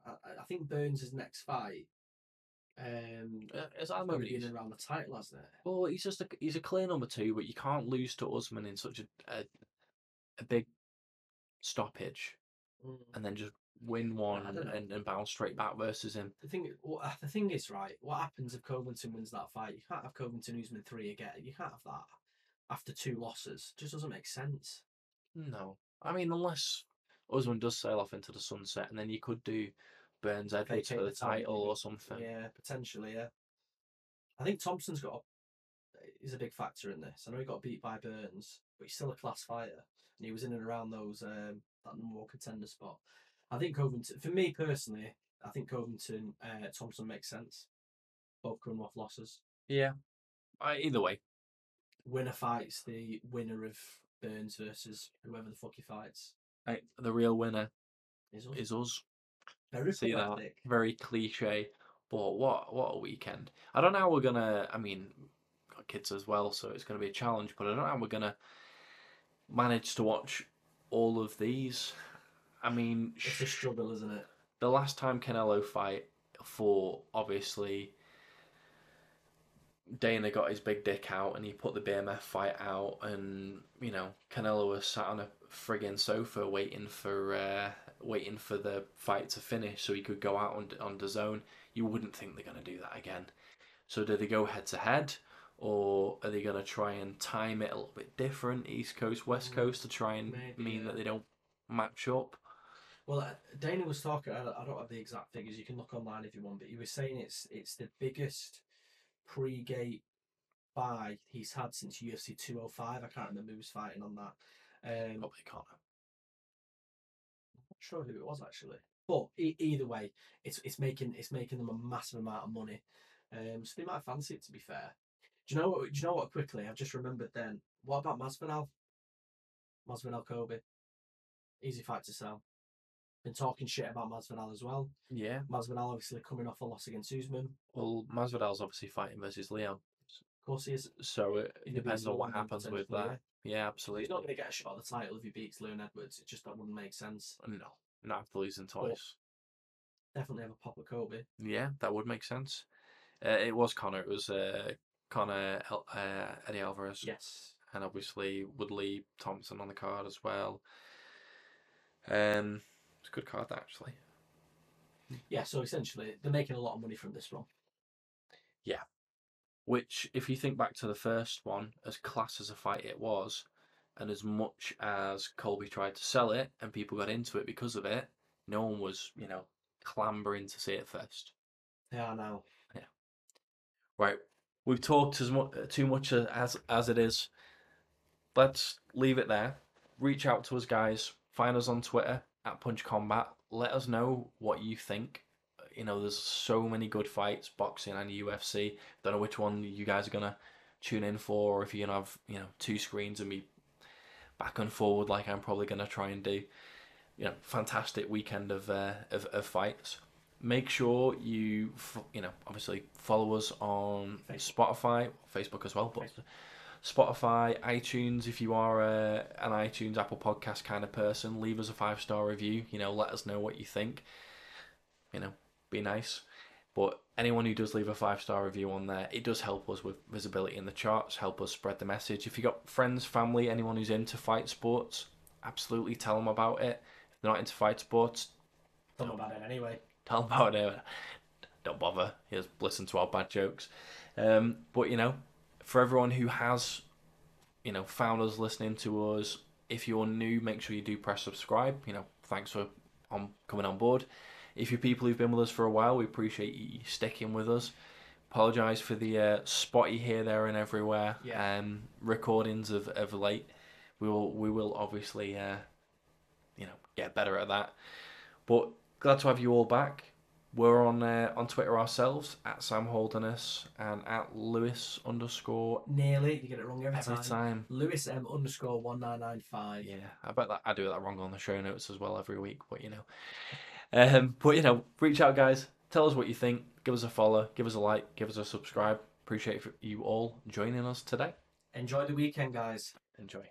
I, I- think Burns' is next fight. Um, Uh, as I gonna in around the title, hasn't it? well, he's just a he's a clear number two, but you can't lose to Usman in such a a, a big stoppage and then just win one I don't know. and, and bounce straight back versus him. The thing, what, the thing is, right? What happens if Covington wins that fight? You can't have Covington Usman three again. You can't have that after two losses. It just doesn't make sense. No, I mean unless Usman does sail off into the sunset, and then you could do Burns Edwards for the the title, title or something. Yeah, potentially. Yeah, I think Thompson's got a, is a big factor in this. I know he got beat by Burns, but he's still a class fighter, and he was in and around those um, that number one contender spot. I think Covington, for me personally, I think Covington uh, Thompson makes sense. Both coming off losses. Yeah. I, either way, Winner fights the winner of Burns versus whoever the fuck he fights. I, the real winner Is us. is us. very See that? Very cliche, but what what a weekend! I don't know how we're gonna. I mean, got kids as well, so it's gonna be a challenge. But I don't know how we're gonna manage to watch all of these. I mean, It's a struggle, isn't it? the last time Canelo fight for obviously Dana got his big dick out and he put the BMF fight out and you know Canelo was sat on a friggin' sofa waiting for uh, waiting for the fight to finish so he could go out on on the zone. You wouldn't think they're gonna do that again. So do they go head to head or are they gonna try and time it a little bit different, East Coast, West Mm, Coast, to try and maybe, mean yeah. that they don't match up? Well, uh, Dana was talking. I don't have the exact figures. You can look online if you want, but he was saying it's it's the biggest pre-gate buy he's had since UFC 205. I can't remember who was fighting on that. Um, Probably Conor. not sure who it was actually. But e- either way, it's it's making it's making them a massive amount of money. Um, so they might fancy it. To be fair, do you know what? Do you know what? Quickly, I've just remembered. Then what about Masvidal? Masvidal Colby, easy fight to sell. Been talking shit about Masvidal as well. Yeah. Masvidal obviously coming off a loss against Usman. Well, Masvidal's obviously fighting versus Leon. Of course, he is. so it In the depends on what happens with that. Yeah, He's absolutely. He's not going to get a shot at the title if he beats Leon Edwards. It just that wouldn't make sense. No, not after losing twice. Definitely have a pop at Colby. Yeah, that would make sense. Uh, it was Conor. It was uh, Conor El- uh, Eddie Alvarez, Yes. and obviously Woodley Thompson on the card as well. Um, it's a good card actually. Yeah. So essentially, they're making a lot of money from this one. Yeah. Which, if you think back to the first one, as class as a fight it was, and as much as Colby tried to sell it and people got into it because of it, no one was, you know, clambering to see it first. Yeah, are now. Yeah. Right, we've talked as much uh, too much as as it is. Let's leave it there. Reach out to us, guys. Find us on Twitter at Punch Combat. Let us know what you think. You know, there's so many good fights, boxing and UFC. Don't know which one you guys are gonna tune in for, or if you're gonna have you know two screens and be back and forward like I'm probably gonna try and do. You know, fantastic weekend of uh, of, of fights make sure you you know obviously follow us on Facebook. Spotify, Facebook as well, but Facebook. Spotify, iTunes. If you are a, an iTunes, Apple Podcast kind of person, leave us a five star review. You know, let us know what you think. You know, be nice. But anyone who does leave a five star review on there, it does help us with visibility in the charts, help us spread the message. If you've got friends, family, anyone who's into fight sports, absolutely tell them about it. If they're not into fight sports, Don't know about it anyway. tell them about it. Don't bother. Just listen to our bad jokes. Um, but you know, for everyone who has, you know, found us listening to us, if you're new, make sure you do press subscribe. You know, thanks for on coming on board. If you're people who've been with us for a while, we appreciate you sticking with us. Apologise for the uh, spotty here, there, and everywhere. Yeah. Um, recordings of, of late. We will we will obviously uh, you know get better at that. But glad to have you all back. We're on uh, on Twitter ourselves at Sam Holderness and at Lewis underscore Nearly, you get it wrong every, every time. time. Lewis M underscore one nine nine five. Yeah, I bet that I do that wrong on the show notes as well every week, but you know. Um, but you know, reach out, guys. Tell us what you think. Give us a follow. Give us a like. Give us a subscribe. Appreciate you all joining us today. Enjoy the weekend, guys. Enjoy.